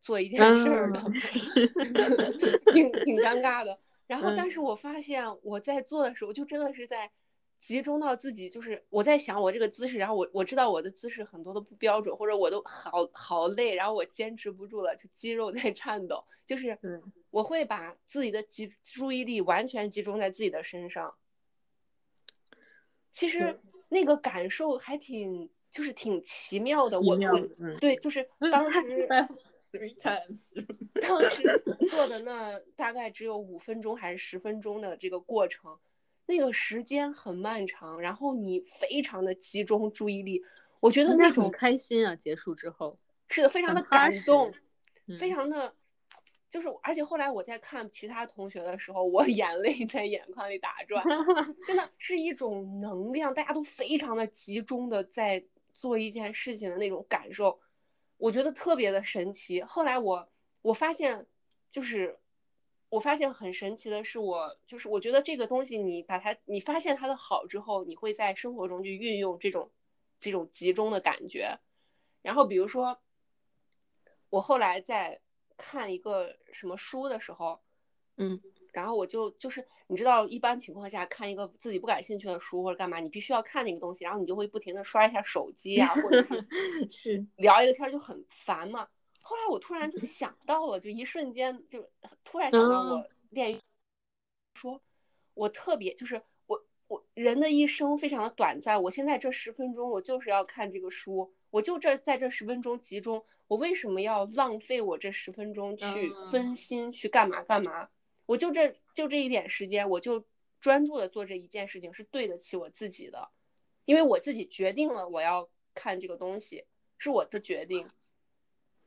[SPEAKER 1] 做一件事儿的，
[SPEAKER 2] 嗯
[SPEAKER 1] 挺挺尴尬的。然后，
[SPEAKER 2] 嗯
[SPEAKER 1] 但是我发现我在做的时候，就真的是在集中到自己，就是我在想我这个姿势，然后我我知道我的姿势很多都不标准，或者我都好好累，然后我坚持不住了，就肌肉在颤抖，就是我会把自己的集注意力完全集中在自己的身上。其实那个感受还挺，就是挺奇妙的。我对，就是 当时
[SPEAKER 2] three times，
[SPEAKER 1] 当时做的那大概只有五分钟还是十分钟的这个过程，那个时间很漫长，然后你非常的集中注意力，我觉得那种
[SPEAKER 2] 开心啊！结束之后，
[SPEAKER 1] 是的，非常的感动，
[SPEAKER 2] 嗯
[SPEAKER 1] 非常的，就是而且后来我在看其他同学的时候，我 眼泪在眼眶里打转，真的是一种能量，大家都非常的集中的在做一件事情的那种感受，我觉得特别的神奇。后来我我发现，就是我发现很神奇的是我，就是我觉得这个东西，你把它你发现它的好之后，你会在生活中去运用这种这种集中的感觉。然后比如说，我后来在看一个什么书的时候，
[SPEAKER 2] 嗯，
[SPEAKER 1] 然后我就就是你知道，一般情况下看一个自己不感兴趣的书或者干嘛，你必须要看那个东西，然后你就会不停的刷一下手机啊，或者是
[SPEAKER 2] 是。
[SPEAKER 1] 聊一个天儿就很烦嘛。后来我突然就想到了，就一瞬间就突然想到
[SPEAKER 2] 嗯
[SPEAKER 1] 我。练，说我特别就是我我人的一生非常的短暂，我现在这十分钟我就是要看这个书，我就这在这十分钟集中，我为什么要浪费我这十分钟去
[SPEAKER 2] 嗯
[SPEAKER 1] 分心去干嘛干嘛？我就这就这一点时间，我就专注的做这一件事情，是对得起我自己的，因为我自己决定了我要看这个东西，是我的决定。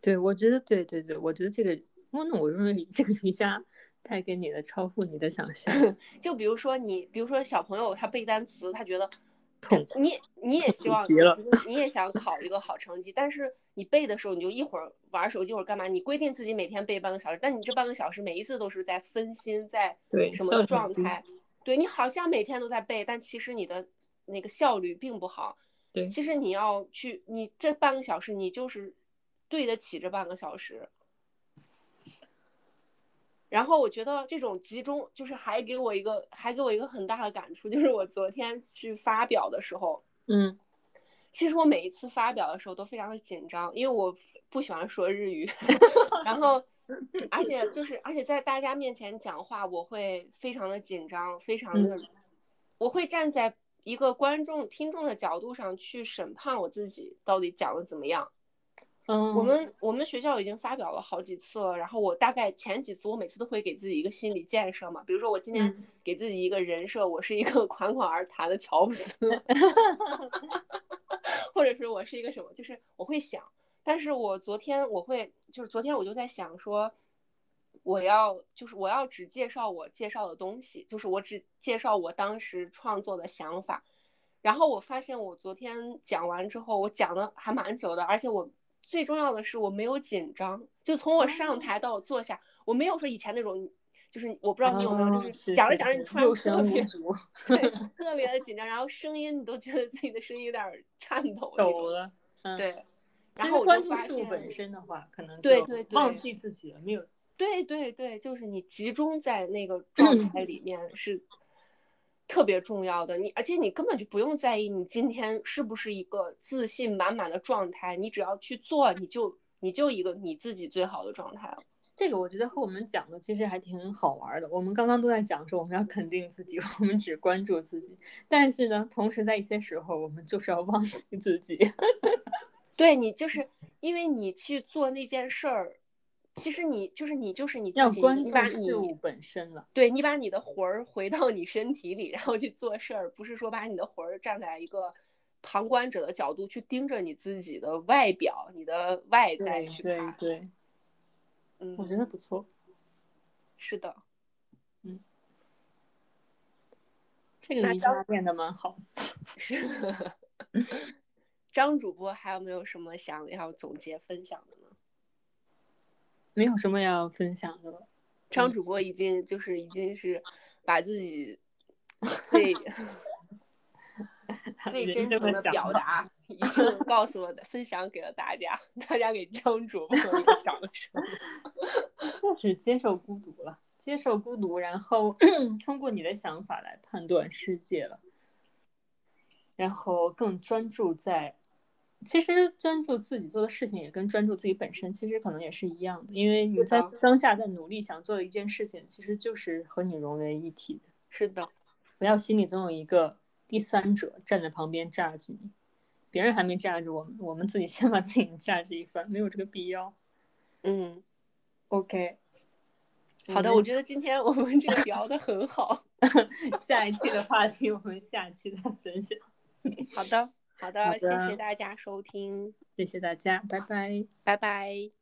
[SPEAKER 2] 对，我觉得对对对，我觉得这个，我那我认为这个瑜伽带给你的超乎你的想象，
[SPEAKER 1] 就比如说你，比如说小朋友他背单词，他觉得
[SPEAKER 2] 痛苦。
[SPEAKER 1] 你你也希望你也想考一个好成绩，但是你背的时候你就一会儿玩手机，一会儿干嘛？你规定自己每天背半个小时，但你这半个小时每一次都是在分心，在
[SPEAKER 2] 对
[SPEAKER 1] 什么状态？对你好像每天都在背，但其实你的那个效率并不好。
[SPEAKER 2] 对
[SPEAKER 1] 其实你要去，你这半个小时你就是对得起这半个小时。然后我觉得这种集中，就是还给我一个，还给我一个很大的感触，就是我昨天去发表的时候，
[SPEAKER 2] 嗯。
[SPEAKER 1] 其实我每一次发表的时候都非常的紧张，因为我不喜欢说日语，然后而且就是而且在大家面前讲话，我会非常的紧张，非常的，我会站在一个观众听众的角度上去审判我自己到底讲的怎么样。
[SPEAKER 2] 嗯，
[SPEAKER 1] 我们我们学校已经发表了好几次了，然后我大概前几次我每次都会给自己一个心理建设嘛，比如说我今天
[SPEAKER 2] 嗯。
[SPEAKER 1] 给自己一个人设，我是一个 款款而谈的乔布斯，或者是我是一个什么，就是我会想，但是我昨天我会就是昨天我就在想说，我要就是我要只介绍我介绍的东西，就是我只介绍我当时创作的想法，然后我发现我昨天讲完之后，我讲的还蛮久的，而且我最重要的是我没有紧张，就从我上台到我坐下，我没有说以前那种，就是我不知道你有没有，
[SPEAKER 2] 哦
[SPEAKER 1] 就是讲着讲着你突然
[SPEAKER 2] 六
[SPEAKER 1] 特别特别的紧张，然后声音你都觉得自己的声音有点儿颤抖
[SPEAKER 2] 抖了。嗯，
[SPEAKER 1] 对，然后我
[SPEAKER 2] 关注事物
[SPEAKER 1] 就发现，
[SPEAKER 2] 本身的话，可能
[SPEAKER 1] 对对对
[SPEAKER 2] 忘记自己了，没有。
[SPEAKER 1] 对对对，就是你集中在那个状态。里面是特别重要的。你而且你根本就不用在意你今天是不是一个自信满满的状态，你只要去做，你就你就一个你自己最好的状态了。
[SPEAKER 2] 这个我觉得和我们讲的其实还挺好玩的。我们刚刚都在讲说我们要肯定自己，我们只关注自己，但是呢，同时在一些时候我们就是要忘记自己。
[SPEAKER 1] 对你就是因为你去做那件事儿，其实你就是你就是你自己，你把你
[SPEAKER 2] 事物本身了。
[SPEAKER 1] 对你把你的魂儿回到你身体里，然后去做事儿，不是说把你的魂儿站在一个旁观者的角度去盯着你自己的外表、你的外在
[SPEAKER 2] 对对
[SPEAKER 1] 去看。
[SPEAKER 2] 对，
[SPEAKER 1] 嗯，
[SPEAKER 2] 我觉得不错。
[SPEAKER 1] 是的。
[SPEAKER 2] 这个
[SPEAKER 1] 那
[SPEAKER 2] 瑜伽练的蛮好。
[SPEAKER 1] 是。张主播还有没有什么想要总结分享的呢？
[SPEAKER 2] 没有什么要分享的了。
[SPEAKER 1] 张主播已经就是已经是把自己最 最真诚的表达，已经告诉了分享给了大家，大家给张主播一个掌声。
[SPEAKER 2] 就是接受孤独了，接受孤独，然后 通过你的想法来判断世界了，然后更专注在。其实专注自己做的事情，也跟专注自己本身，其实可能也是一样的。因为你在当下在努力想做的一件事情，其实就是和你融为一体的。
[SPEAKER 1] 是的，
[SPEAKER 2] 不要心里总有一个第三者站在旁边炸着你，别人还没炸着我们，我们自己先把自己 炸着一番，没有这个必要。
[SPEAKER 1] 嗯
[SPEAKER 2] ，OK，
[SPEAKER 1] 好的，我觉得今天我们这个聊的很好，
[SPEAKER 2] 下一期的话题我们下期再分享。
[SPEAKER 1] 好的。好的，谢谢大家收听，
[SPEAKER 2] 谢谢大家，拜拜，
[SPEAKER 1] 拜拜。